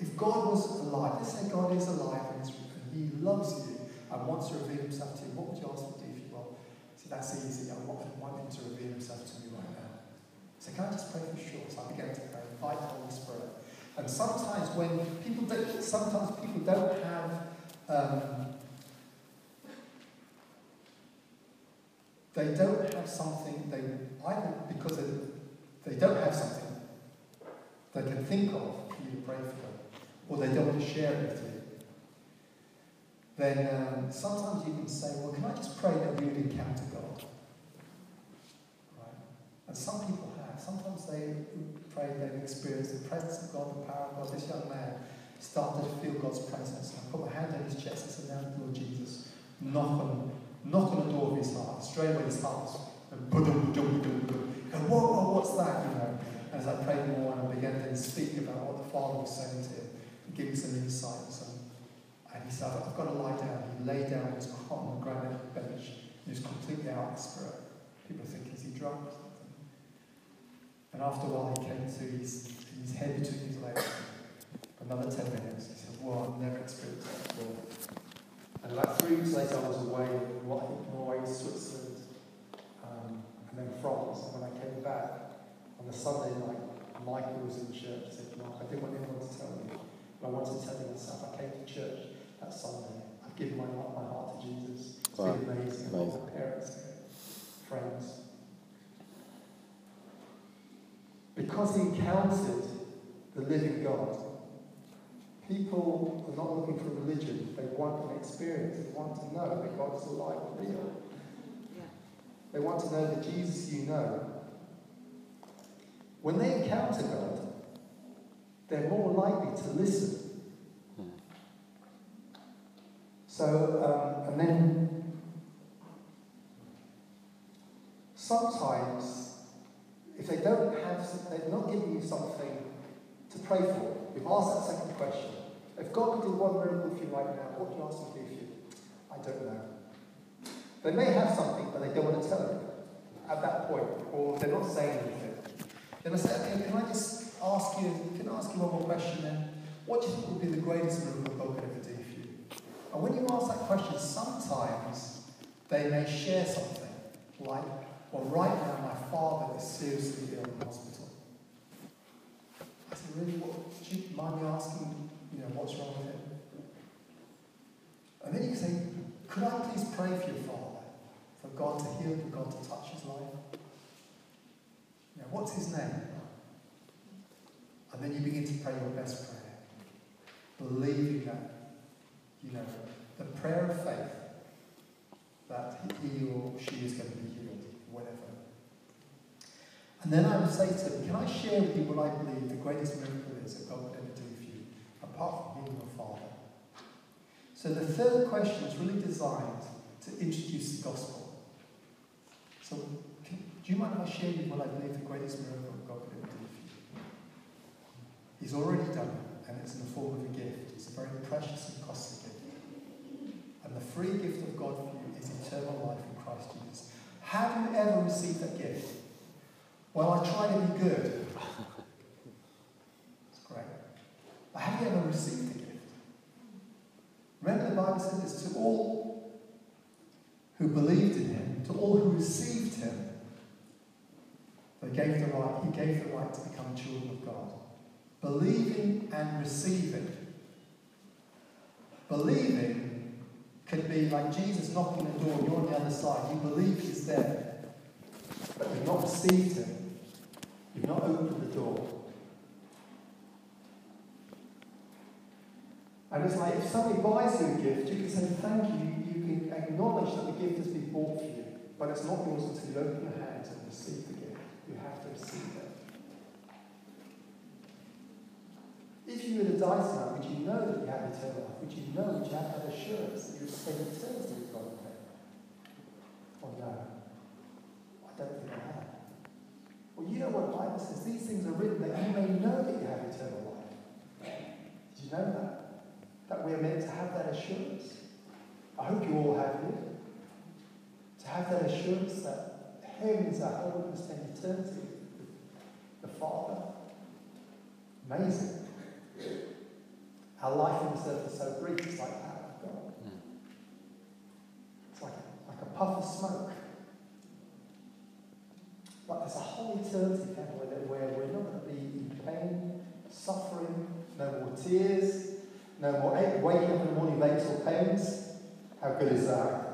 If God was alive, let's say God is alive and, He loves you and wants to reveal Himself to you, what would you ask Him to do if you? Well, so that's easy. I want, I want Him to reveal Himself to me right now. So can I just pray for sure? So I began to pray, invite the Holy Spirit. And sometimes when people don't, sometimes people don't have um, they don't have something they either because they, they don't have something they can think of for you to pray for them or they don't want to share it with you, then um, sometimes you can say, well, can I just pray that we would encounter God? Right? And some people have. Sometimes they pray they've experienced the presence of God, the power of God. This young man started to feel God's presence. I put my hand on his chest and said, now, Lord Jesus, knock on, knock on the door of his heart. Straight away his heart and boom, boom, boom, boom. And whoa, whoa, what's that? You know. And As I prayed more and I began to speak about what the Father was saying to him, give me some insights. And, and he said, I've got to lie down. He lay down, on the granite bench. He was completely out of spirit. People think, is he drunk or something? And after a while, he came to his, his head between his legs. Another 10 minutes. He said, Well, I've never experienced that before. And about three weeks later, I was away in Norway, Switzerland, um, and then France. And when I came back on the Sunday night, Michael was in church. He said, Mark, I didn't want anyone to tell you. But I wanted to tell you myself, I came to church that Sunday. I've given my heart, my heart to Jesus. It's wow. been amazing. amazing. I've parents, friends. Because he encountered the living God, people are not looking for religion. They want an experience. They want to know that God is alive and real. Yeah. They want to know the Jesus you know. When they encounter God, they're more likely to listen. So, um, and then sometimes, if they don't have, they're not giving you something to pray for. We've asked that second question. If God could do one miracle for you right now, what would you ask Him to do for you? I don't know. They may have something, but they don't want to tell you at that point, or they're not saying anything. Then I said, okay, can I just ask you, can I ask you one more question then? What do you think would be the greatest miracle God could ever do for you? And when you ask that question, sometimes they may share something like, well, right now my father is seriously ill in hospital. I said, really? What, do you mind me asking, you know, what's wrong with him? And then you can say, could I please pray for your father? For God to heal, for God to touch his life? You know, what's his name? And then you begin to pray your best prayer, believing that, you know, the prayer of faith that he or she is going to be healed, whatever. And then I would say to them, can I share with you what I believe the greatest miracle is that God would ever do for you, apart from healing your father? So the third question is really designed to introduce the gospel. So can, do you mind if I share with you what I believe the greatest miracle God could ever do for you? He's already done it, and it's in the form of a gift. It's a very precious and costly gift. And the free gift of God for you is eternal life in Christ Jesus. Have you ever received that gift? Well, I try to be good. But have you ever received the gift? Remember the Bible says this to all who believed in him, to all who received him, they gave the right, he gave the right to become children of God. Believing and receiving. Believing could be like Jesus knocking the door, you're on the other side. You believe he's there, but you've not received him. You've not opened the door. And it's like if somebody buys you a gift, you can say thank you. You can acknowledge that the gift has been bought for you, but it's not yours until you open your hands and receive the gift. You have to receive it. If you were to die tonight, would you know that you have eternal life? Would you know, would you have that assurance that you'll spend eternity with God in heaven? Or no? I don't think I have. Well, you know what the Bible says. These things are written that you may know that you have eternal life. Did you know that? That we are meant to have that assurance. I hope you all have it. To have that assurance that heaven is our home, to spend eternity the Father. Amazing. Our life on this earth is so brief, it's like that of God. It's like a, like a puff of smoke. But there's a whole eternity where we're not going to be in pain, suffering, no more tears, no more waking up in the morning with aches or pains. How good is that?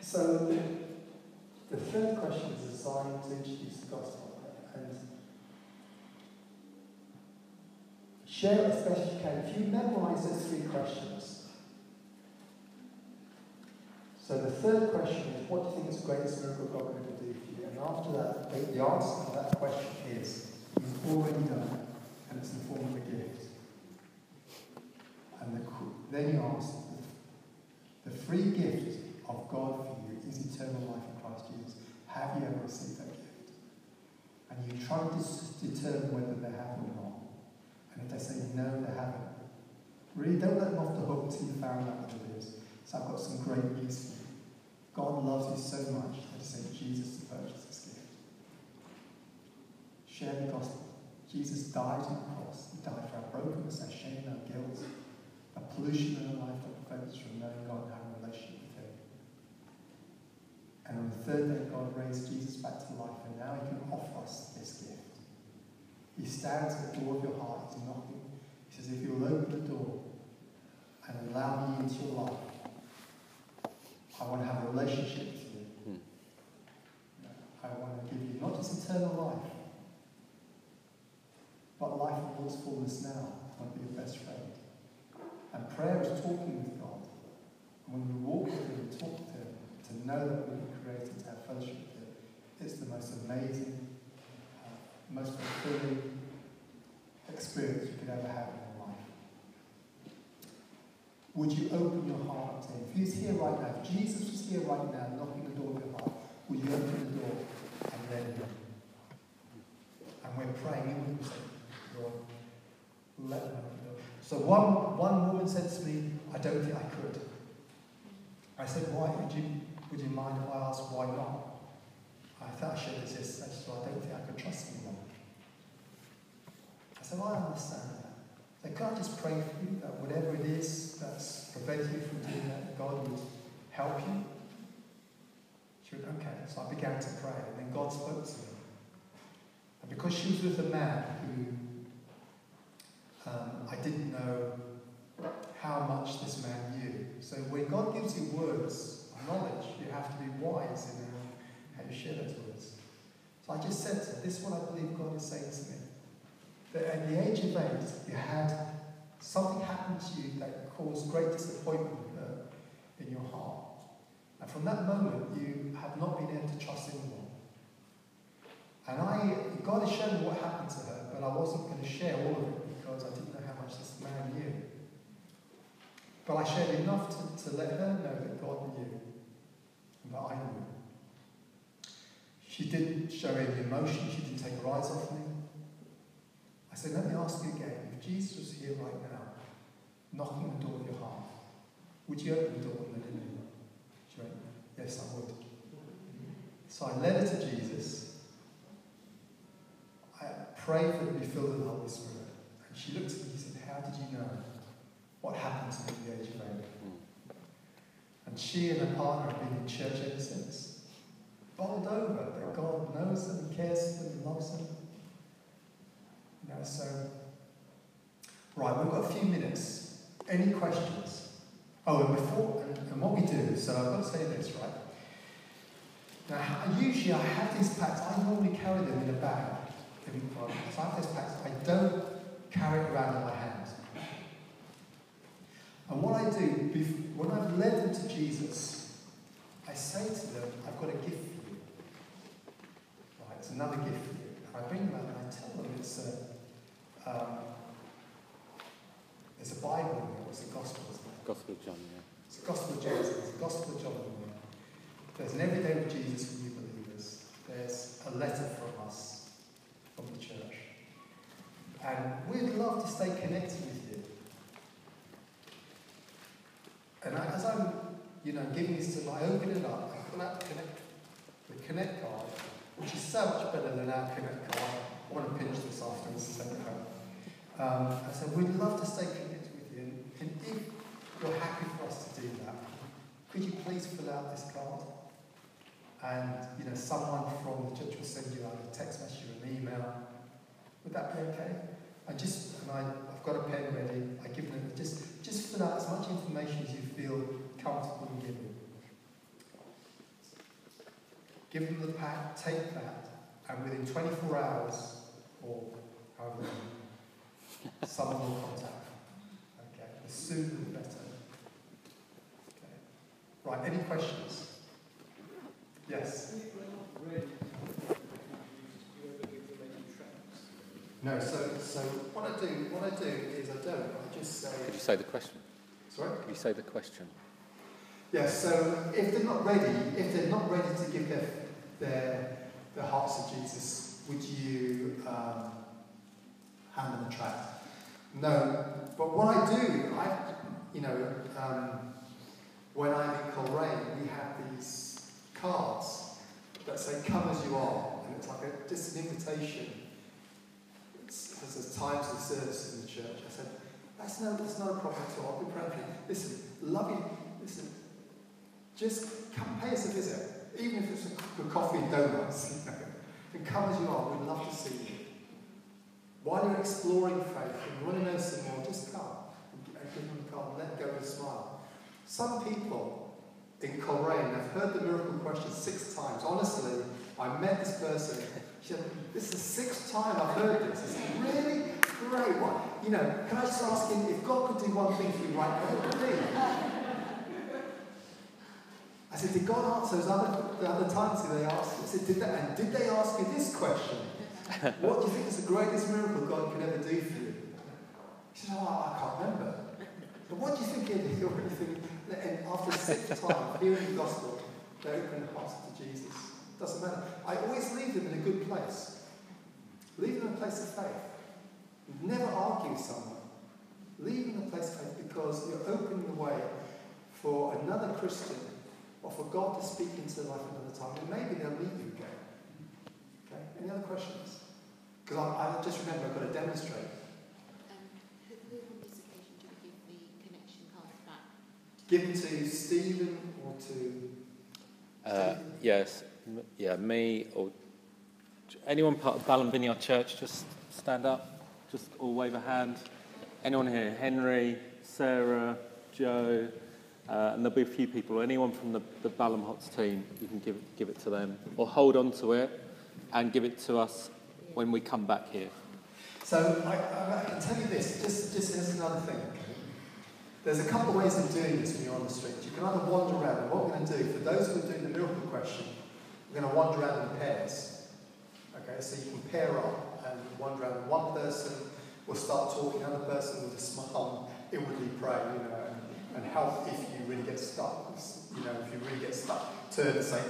So, the third question is designed to introduce the gospel and share as best you can. If you memorize those three questions, so the third question is, what do you think is the greatest miracle God can ever do for you? And after that, the, the answer to that question is, He's already done it, and it's in the form of a gift. And the, then you ask, the free gift of God for you is eternal life in Christ Jesus. Have you ever received that gift? And you try to determine whether they have or not. And if they say no, they haven't, really don't let them off the hook until you found out what it is. So I've got some great news for you. God loves you so much that He sent Jesus to purchase. Share the gospel. Jesus died on the cross. He died for our brokenness, our shame, our guilt, our pollution in our life that prevents us from knowing God and having a relationship with Him. And on the third day, God raised Jesus back to life, and now He can offer us this gift. He stands at the door of your heart. He's knocking. He says, if you'll open the door and allow me into your life, I want to have a relationship with you. Hmm. I want to give you not just eternal life, but life in its fullness now. might be your best friend. And prayer is talking with God. And when we walk with Him and talk to Him, to know that we've been created to have fellowship with Him, it's the most amazing, uh, most fulfilling experience you could ever have in your life. Would you open your heart to Him? If He's here right now, if Jesus was here right now, knocking the door of your heart, would you open the door and let Him in? And we're praying, and we say, let them the door. So one, one woman said to me, I don't think I could. I said, why? Would you, would you mind if I asked why not? I thought I shared this yesterday, so I don't think I could trust anyone. I said, well, I understand that. So can I just pray for you that whatever it is that's preventing you from doing that, God would help you? She went, okay. So I began to pray, and then God spoke to me. And because she was with a man who um, I didn't know how much this man knew. So when God gives you words of knowledge, you have to be wise in how you share those words. So I just said to this is what I believe God is saying to me. That at the age of eight, you had something happen to you that caused great disappointment in your heart. And from that moment, you have not been able to trust anyone. And I, God has shown me what happened to her, but I wasn't going to share all of it because I didn't know how much this man knew. But I shared enough to, to let her know that God knew and that I knew. She didn't show any emotion, she didn't take her eyes off me. I said, let me ask you again, if Jesus was here right now, knocking the door of your heart, would you open the door and let him in? She went, yes, I would. So I led her to Jesus. I prayed for her to be filled with the Holy Spirit. She looked at me and said, how did you know what happened to me at the age of eight? And she and her partner have been in church ever since. Bowled over that God knows them, cares for them, and loves them. You know, so, right, we've got a few minutes. Any questions? Oh, and before, and, what we do, so I've got to say this, right? Now, usually I have these packs, I normally carry them in a bag. So I have these packs, I don't carry it around in my hand. And what I do, when I've led them to Jesus, I say to them, I've got a gift for you. Right, it's another gift for you. And I bring them out and I tell them it's a, um, there's a Bible in there, it's the Gospel, isn't it? Gospel of John, yeah. It's the Gospel of Jesus, it's the Gospel of John in there. There's an everyday with Jesus for you believers. There's a letter from us, from the church. And we'd love to stay connected with you. And I, as I'm, you know, giving this to I open it up, I pull out the Connect, the Connect card, which is so much better than our Connect card. I want to pinch this afterwards and send it home. Um, I said, we'd love to stay connected with you. And, and if you're happy for us to do that, could you please fill out this card? And, you know, someone from the church will send you out a text message or an email. Would that be okay? I just, and I, I've got a pen ready. I give them just, just fill out as much information as you feel comfortable in giving. Give them the pack, take that, and within 24 hours, or however long, someone will contact. Okay, the sooner the better. Okay. Right, any questions? Yes. No, so so what I do what I do is I don't. I just say. Could you say the question? Sorry. Could you say the question? Yes. Yeah, so if they're not ready, if they're not ready to give their their their hearts to Jesus, would you um, hand them a tract? No. But what I do, I you know, um, when I'm in Coleraine, we have these cards that say "Come as you are," and it's like a, just an invitation there's times of service in the church. I said, that's no, that's not a problem at all. I'll be praying for you. Listen, love you. Listen, just come pay us a visit, even if it's a cup of coffee and donuts. And come as you are. We'd love to see you. While you're exploring faith and you want to know some more, just come and give them a card and let go of a smile. Some people in Coleraine have heard the miracle question six times. Honestly, I met this person this is the sixth time I've heard this. It's really? Great. What? You know, can I just ask him, if God could do one thing for you right now, what would it be? I said, did God answer those other, the other times that they asked? I said, did they, and did they ask you this question? What do you think is the greatest miracle God could ever do for you? He said, oh, I can't remember. But what do you think it is? And after the sixth time, hearing the gospel, they opened the hearts to Jesus. Doesn't matter. I always leave them in a good place. Leave them in a place of faith. Never argue with someone. Leave them in a place of faith because you're opening the way for another Christian or for God to speak into their life another time, And maybe they'll meet you again. Okay? Any other questions? Because I, I just remember I've got to demonstrate. Um, who, who on this occasion give the connection cards back? Give it to Stephen or to. Uh, yes, m- yeah, me or anyone part of Ballon Vineyard Church, just stand up, just all wave a hand. Anyone here? Henry, Sarah, Joe, uh, and there'll be a few people. Anyone from the, the Ballum Hots team, you can give, give it to them. Or hold on to it and give it to us when we come back here. So I, I, I can tell you this, just, just as another thing. There's a couple of ways of doing this when you're on the street. You can either wander around, and what we're going to do, for those who are doing the miracle question, we're going to wander around in pairs. Okay, so you can pair up and wander around. One person will start talking, another person will just smile, inwardly pray, you know, and, and help if you really get stuck. You know, if you really get stuck, turn and say,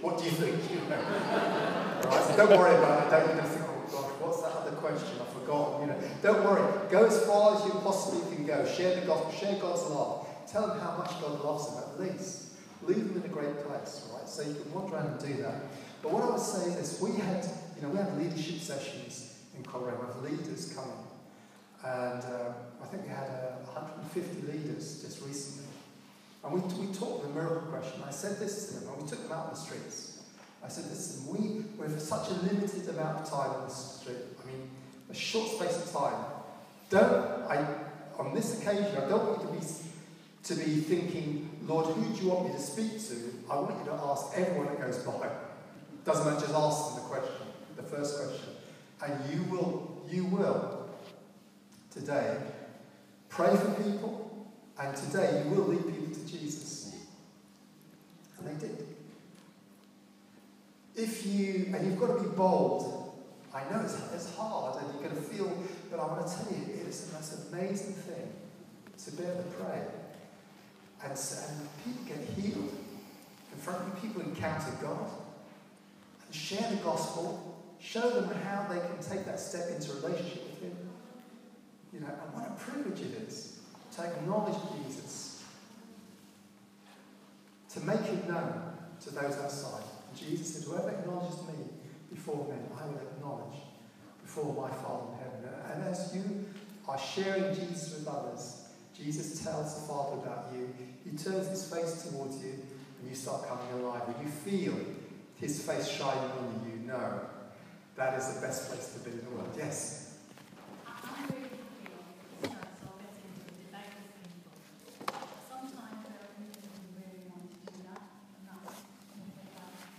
what do you think? You know? Right, so don't worry about it. Don't you think, oh gosh, what's that other question? I've forgotten. You know, don't worry. Go as far as you possibly can go. Share the gospel. Share God's love. Tell them how much God loves them at least. Leave them in a great place. right? so you can wander around and do that. But what I would say is we had, you know, we had leadership sessions in Colorado with leaders coming, and um, I think we had uh, 150 leaders just recently. And we, we talked the miracle question. I said this to them, and we took them out on the streets. I said, listen, we, we're such a limited amount of time on the street. I mean, a short space of time. Don't, I, on this occasion, I don't want you to be, to be thinking, Lord, who do you want me to speak to? I want you to ask everyone that goes by. Doesn't matter, just ask them the question, the first question. And you will, you will, today, pray for people, and today you will lead people to Jesus. And they did. If you, and you've got to be bold. I know it's, it's hard and you're going to feel, but I want to tell you, it is the most amazing thing to be able to pray. And, and people get healed. In front of people encounter God. And share the gospel. Show them how they can take that step into relationship with Him. You know, and what a privilege it is to acknowledge Jesus. To make Him known to those outside. And Jesus said, Whoever acknowledges me before men, I will acknowledge before my Father in heaven. And as you are sharing Jesus with others, Jesus tells the Father about you. He turns his face towards you and you start coming alive. When you feel his face shining on you, you know that is the best place to be in the world. Yes? I'm really happy on this church, so I'll get into a debate with people. Sometimes there are people who really want to do that, and that's when they allow to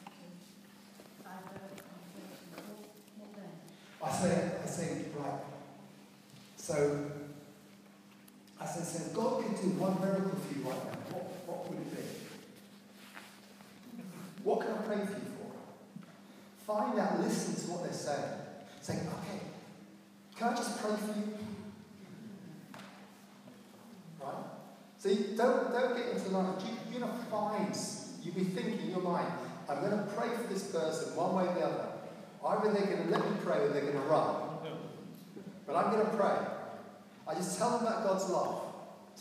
divert the conversation. What, what then? I say, I say, right. So, I said, so if God could do one miracle for you right now, what, what would it be? What can I pray for you for? Find out, listen saying. Say, okay, can I just pray for you? Right? See, don't, don't get into like, you, you're going to find, you'll be thinking in your mind, I'm going to pray for this person one way or the other. Either they're going to let me pray or they're going to run. But I'm going to pray. I just tell them about God's love.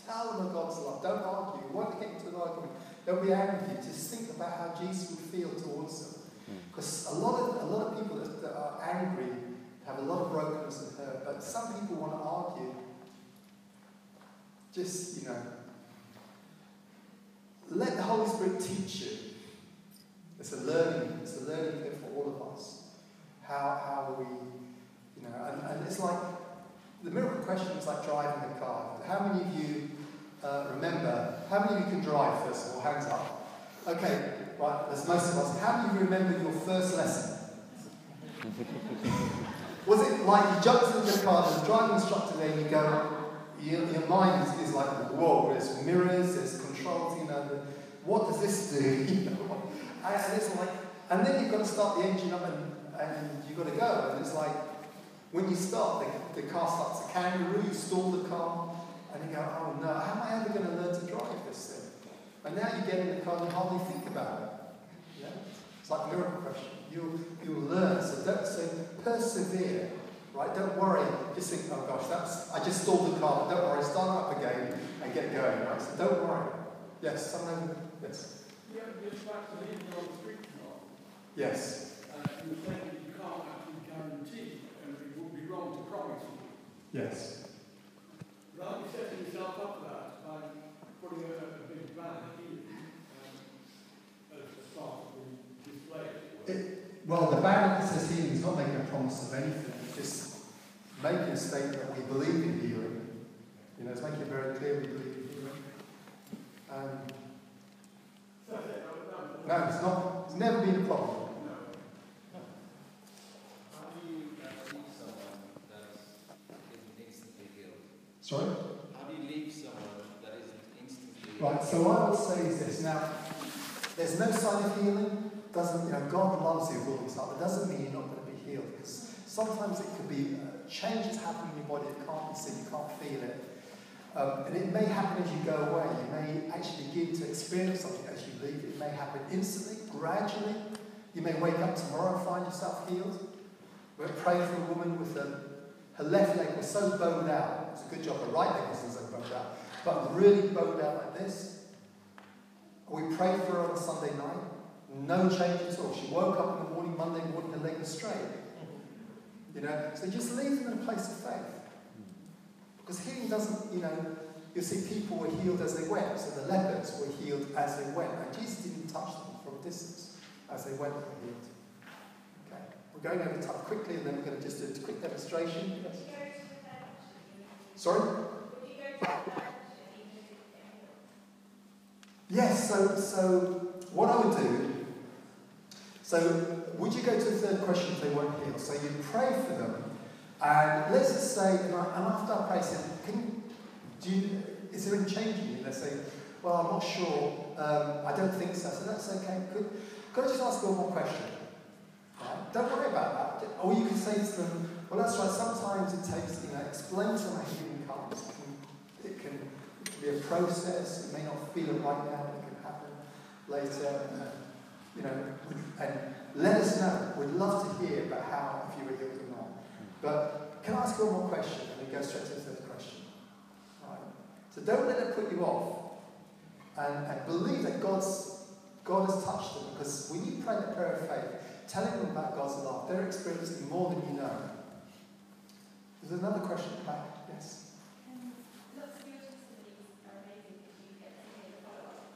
Tell them about God's love. Don't argue. You won't get into an argument. Don't be angry. Just think about how Jesus would feel towards them. Because a lot of a lot of people that, that are angry have a lot of brokenness and hurt. But some people want to argue. Just you know, let the Holy Spirit teach you. It's a learning. It's a learning thing for all of us. How how we, you know, and, and it's like the miracle question is like driving a car. How many of you uh, remember? How many of you can drive? First of all, hands up. Okay, right. There's most of us. How do you remember your first lesson? Was it like you jumped into the car, a driving instructor there, and you go, your, your mind is, is like, whoa, there's mirrors, there's controls, you know, what does this do? And it's like, and then you've got to start the engine up and, and you've got to go. And it's like, when you start, the, the car starts a kangaroo, you stall the car, and you go, oh no, how am I ever going to learn to drive this thing? And now you get in the car and hardly think about it. Yeah? It's like miracle question. You you'll learn. So don't so persevere. Right? Don't worry. Just think, oh gosh, that's I just stalled the car. Don't worry, start up again and get going. Right? So don't worry. Yes, someone yes. Yeah, just back to living on street now. Yes. Uh, you were saying that you can't actually guarantee, and it would be wrong to promise. Yes. But setting yourself up for that by putting a, a big banner here as a start of the display? as it? Well, the that says healing is not making a promise of anything. It's just making a statement that we believe in healing. You know, it's making it very clear we believe in healing. Um, That's it, that was- that was- no, it's not. It's never been a problem. No. How do you uh, leave someone that isn't instantly healed? Sorry. How do you leave someone that isn't instantly Right. So what I would say is this. Now, there's no sign of healing. Doesn't you know? God loves you this stuff. It doesn't mean you're not going to be healed because sometimes it could be uh, changes happening in your body that can't be seen. You can't feel it. Um, and it may happen as you go away. You may actually begin to experience something as you leave. It may happen instantly, gradually. You may wake up tomorrow and find yourself healed. We prayed for a woman with a, her left leg was so bowed out. It's a good job her right leg wasn't so bowed out, but really bowed out like this. We prayed for her on a Sunday night. No change at all. She woke up in the morning, Monday morning, her leg was straight. You know, so just leave them in a place of faith. Because healing doesn't, you know, you see people were healed as they went. So the lepers were healed as they went. And Jesus didn't touch them from a distance. As they went, they were healed. Okay. We're going over time quickly and then we're going to just do a quick demonstration. Yes. Sorry? Yes, so, so what I would do, so would you go to the third question if they weren't healed? So you pray for them, and let's just say, and, I, and after I pray, say, can, do you, is there any change in you? They say, well, I'm not sure, um, I don't think so. So that's okay. Could, could I just ask you one more question? Right? Don't worry about that. Or you can say to them, well, that's right, sometimes it takes, you know, explain to them how healing comes. It can, it can, it can be a process, it may not feel right now, but it can happen later. Uh, you know, and let us know. We'd love to hear about how, if you were healed or not. But can I ask you one more question? And we go straight to the question. Right. So don't let it put you off. And, and believe that God's God has touched them. Because when you pray the prayer of faith, telling them about God's love, they're experiencing more than you know. There's another question. Yes. Lots of your testimonies are amazing because you get to hear the follow-up.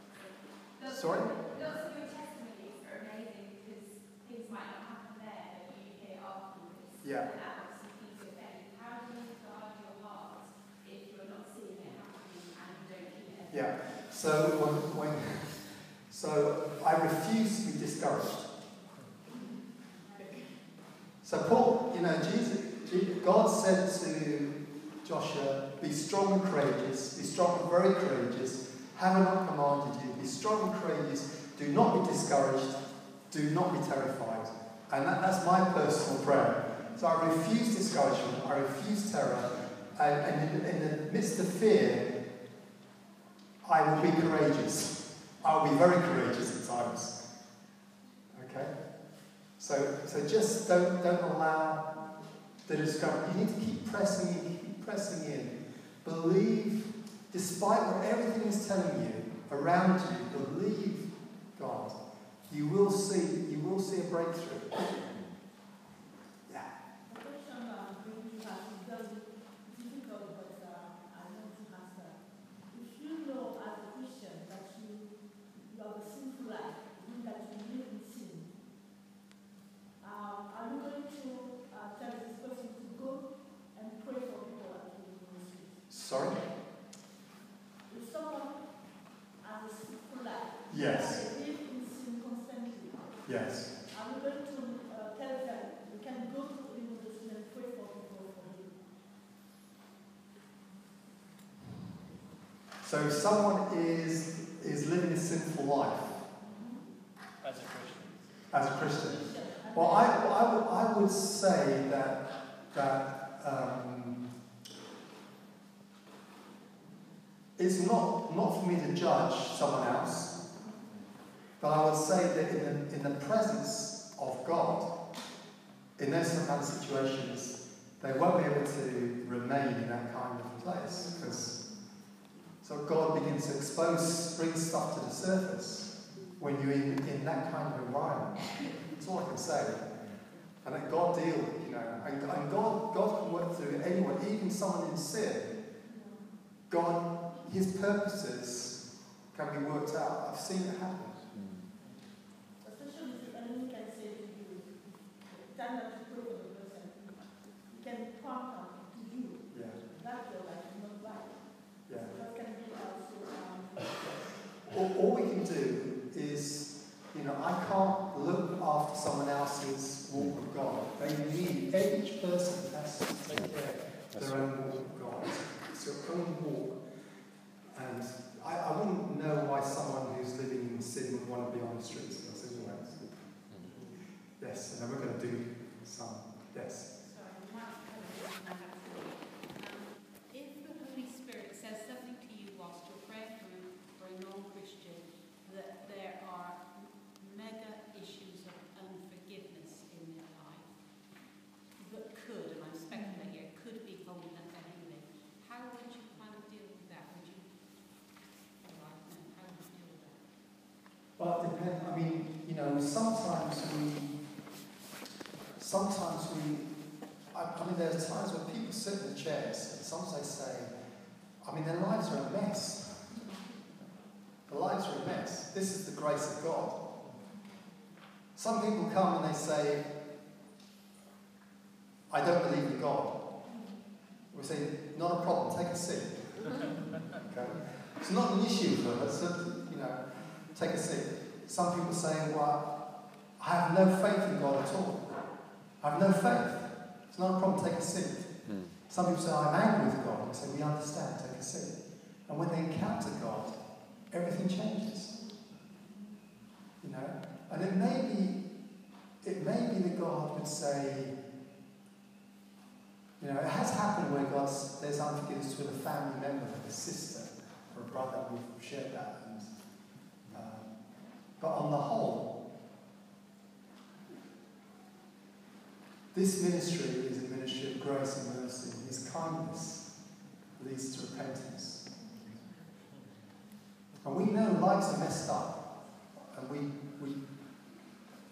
Lots- Sorry? Lots of your testimonies are amazing because things might not happen there, but you hear afterwards. Yeah. And that obviously feeds your faith. How do you guard your heart if you're not seeing it happening and you don't keep? Yeah. So when, when so I refuse to be discouraged. So Paul, you know, Jesus, God said to Joshua, "Be strong and courageous. Be strong and very courageous. Have I not commanded you? Be strong and courageous. Do not be discouraged. Do not be terrified." And that, that's my personal prayer. So I refuse discouragement. I refuse terror. And, and in, in the midst of fear, I will be courageous. I will be very courageous at times. Okay? So, so just don't, don't allow the discouragement. You need to keep pressing in, keep pressing in. Believe, despite what everything is telling you around you, believe God. You will see, you will see a breakthrough. Yeah. The question um, really has very difficult, but uh, I want to answer. If you know as a Christian that you, you have a sinful life, meaning that you live in sin, um, are you going to uh, tell this person to go and pray for people at the ministry? Sorry? If someone has a sinful life, Yes. and they live in constantly, Yes. you going to uh, tell them you can go to the university and pray for people for him? So someone is is living a sinful life As a Christian. as a Christian, Well, I, I, would, I would say that, that um, it's not, not for me to judge someone else, but I would say that in the, in the presence of God, in those kind of situations, they won't be able to remain in that kind of place because so God begins to expose, bring stuff to the surface when you're in, in that kind of environment. That's all I can say. And that God deal, you know, and, and God, God can work through anyone, even someone in sin. God, His purposes can be worked out. I've seen it happen. Especially if the enemy can say to you, stand up to pray for the person. He can point out to you Yeah, that your life not right. yeah. So that can be also, um, All, all we can do is, you know, I can't look after someone else's walk with God. They need, each person has to take care of their own walk with God. It's your own walk. And I, I wouldn't know why someone who's living in sin would want to be on the streets of Los Angeles. Yes, and then we're going to do some. Yes. Sorry, Mark, I have to say, um, if the Holy Spirit says something to you whilst you're praying for, for a non-Christian, that there are mega issues of unforgiveness in their life that could, and I'm speculating here, could be holding up their healing, how would you kind of deal with that? Would you, all right, no, how would you deal with that? Depends. I mean, you know, sometimes we, sometimes we, I, I mean, there's times when people sit in the chairs and sometimes they say, I mean, their lives are a mess. Their lives are a mess. This is the grace of God. Some people come and they say, I don't believe in God. We say, not a problem, take a seat. okay? It's not an issue for us, you know, take a seat. Some people say, well, I have no faith in God at all. I have no faith. It's not a problem, take a seat. Mm. Some people say, I'm angry with God. We say, we understand, take a seat. And when they encounter God, everything changes. You know? And it may be, it may be that God would say, you know, it has happened where God's, there's unforgiveness with a family member, a sister, or a brother. We've shared that. But on the whole, this ministry is a ministry of grace and mercy. His kindness leads to repentance. And we know lives are messed up. And we, we,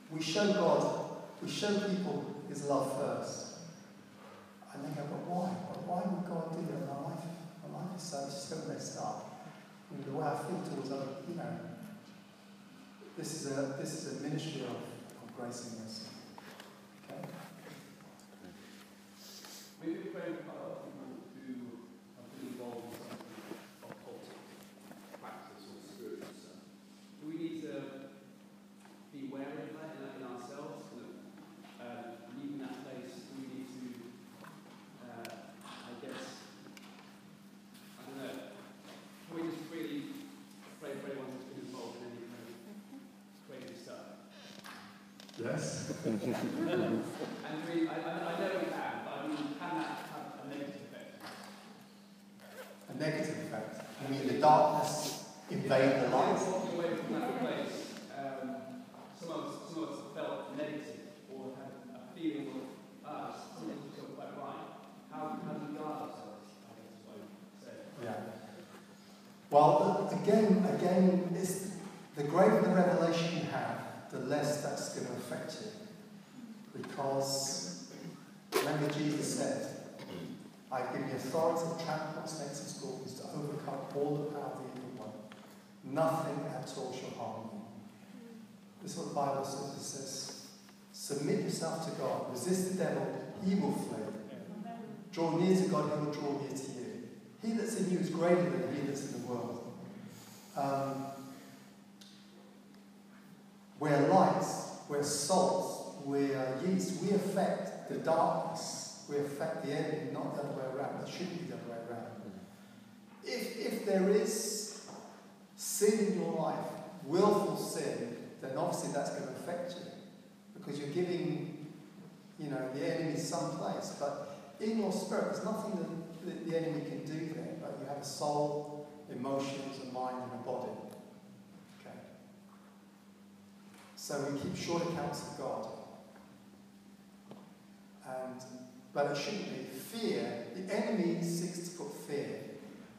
we show God, we show people His love first. And they go, but why? But why would God do that? My life, my life is so, so messed up. The way I feel towards other, you know, this is a, this is a ministry of, of grace and mercy. Okay? We've been praying for quite a lot of people who have been involved in some sort of occult practice or spiritual stuff. Do we need to be wary of that in, in ourselves? Kind of, uh, leaving that place, do we need to, uh, I guess, I don't know, can we just really pray for everyone who's been involved in any kind of crazy stuff? Yes. And we, I, I I know we can, but I mean, can that have a negative effect? A negative effect. I mean, the darkness invade the light. Walking away from that place, um, some of us, some of us felt negative or had a feeling of, ah, something doesn't feel quite right. How, how do we guard ourselves? I guess is what I would say. Yeah. Well, again, again, it's the greater the revelation you have, the less that's going to affect you. Because remember Jesus said, I give you authority to trample on snakes and scorpions overcome all the power of the evil one. Nothing at all shall harm you. This is what the Bible says. It says, submit yourself to God, resist the devil, he will flee. Draw near to God, he will draw near to you. He that's in you is greater than he that's in the world. Um, we're lights, we're salt, we're yeast. We affect the darkness. We affect the enemy, not the other way around. It shouldn't be the other way around. If, if there is sin in your life, willful sin, then obviously that's going to affect you. Because you're giving, you know, the enemy some place. But in your spirit, there's nothing that the, the enemy can do there. But you have a soul, emotions, a mind, and a body. Okay. So we keep short accounts of God. And but it shouldn't be. Fear, the enemy seeks to put fear.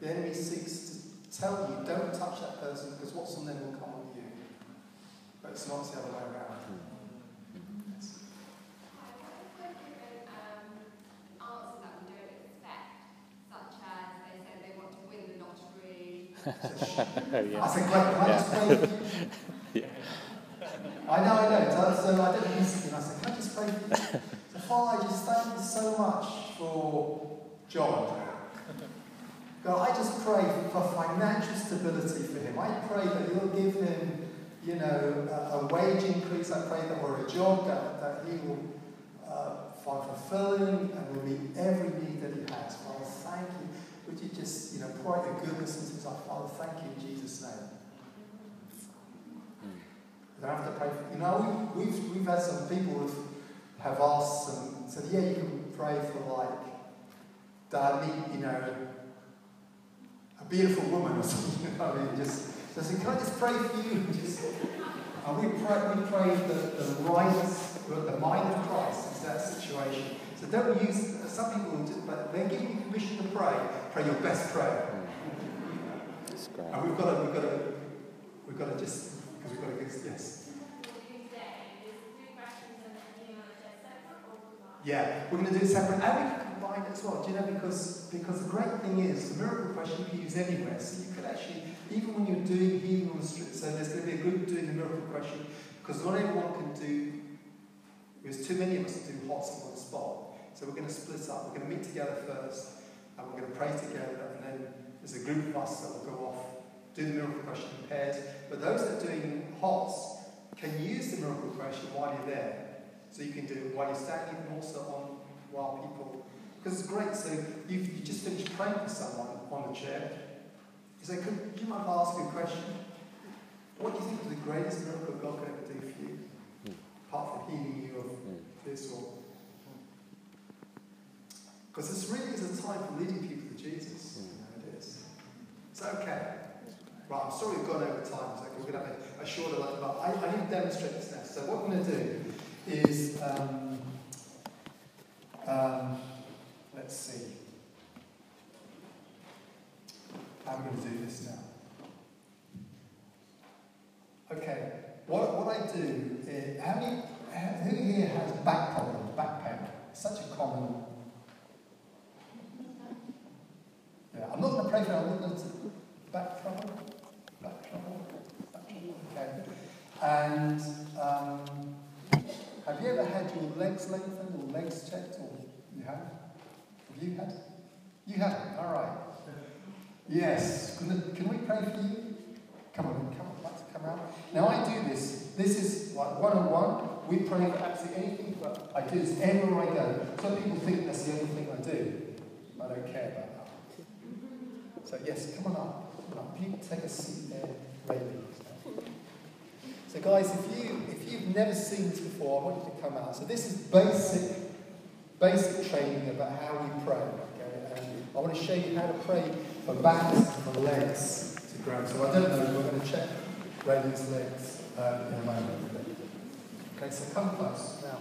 The enemy seeks to tell you, don't touch that person because what's on them will come on you. But it's not the other way around. Mm-hmm. Yes. yeah. I said, great, can I just pray for? I know, I know. So, so I don't listen. And I said, can I just pray for you? So, Father, I just thank you so much for John. God, I just pray for financial stability for him. I pray that you'll give him, you know, a, a wage increase. I pray that or a job that, that he will uh, find fulfilling and will meet every need that he has. Father, thank you. Would you just, you know, pour out your goodness into his life? Father, thank you in Jesus' name. You don't have to pray for, you know, we, we've, we've had some people who have asked and said, yeah, you can pray for like, that I meet, you know, beautiful woman or something. You know, I mean, just, so I can I just pray for you? And just, and we pray, we pray the, the right, the mind of Christ is that situation. So don't use, some people will just, but they're giving you permission to pray. Pray your best prayer. That's great. And we've got to, we've got to, we've got to just, because we've got to get, yes. Yeah, we're going to do it separate, and we can combine as well. Do you know because because the great thing is the miracle question you can use anywhere. So you could actually even when you're doing healing on the street. So there's going to be a group doing the miracle question because not everyone can do. There's too many of us to do hot on one spot. So we're going to split up. We're going to meet together first, and we're going to pray together, and then there's a group of us that will go off do the miracle question in pairs. But those that are doing HOTS can use the miracle question while you're there. So you can do it while you're standing and also on while people. Because it's great. So you you just finished praying for someone on the chair. You say, could, you mind ask a question? What do you think is the greatest miracle God could ever do for you? Apart from healing you of this or. Because this really is a time for leading people to Jesus. Know, it is. It's okay. Right, I'm sorry we've gone over time. So we're going to have a, a shorter one, but I, I need to demonstrate this now. So what I'm going to do is, um, um, let's see. I'm going to do this now? Okay, what, what I do is, how many, who here has back problems, back pain? Such a common. Yeah, I'm not going to pray for it, I'm going to back trouble, back trouble, back trouble. Okay, and um, have you ever had your legs lengthened or legs checked, or you have? Have you had? You have. All right. Yes. Can, we pray for you? Come on, come on, come out. Now I do this. This is like one on one. We pray for absolutely anything, but I do this everywhere I go. Some people think that's the only thing I do. I don't care about that. So yes, come on up. Come on up. People take a seat there, ready. So guys, if you if you've never seen this before, I want you to come out. So this is basic basic training about how we pray. Okay, and I want to show you how to pray for backs and legs to grow. So I don't know. We're going to check Rayleigh's legs um, in a moment. Okay, so come close now.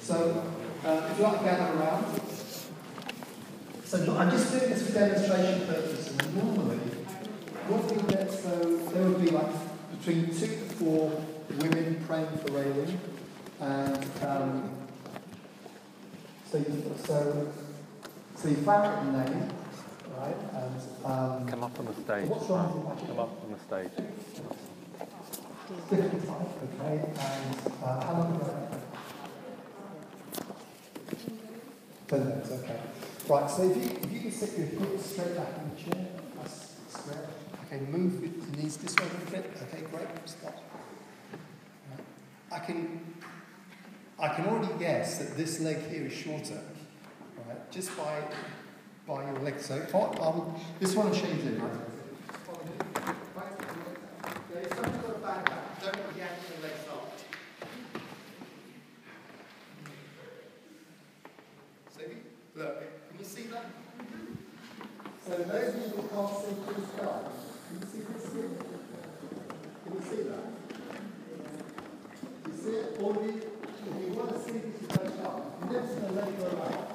So uh, if you like to gather around. So look, I'm just doing this for demonstration purposes. Normally, what we get, so there would be like between two to four women praying for Rayleigh. And um, so, you, so, so you found the name, right? And um, Come up on the stage. what's wrong with Come up on the stage. Different type, okay? And uh, how long ago? Ten minutes, okay. Right, so if you, if you can sit your foot straight back in the chair, that's square. Okay, move your knees this way a little bit. Okay, great. Stop. Right. I can, I can already guess that this leg here is shorter, right? Just by, by your leg. So will, this one I'll show you do, right? Look, can you see that? So those who can't see through sky, can you see? Can you see that? You see if you want to see this touchdown, lift the leg or.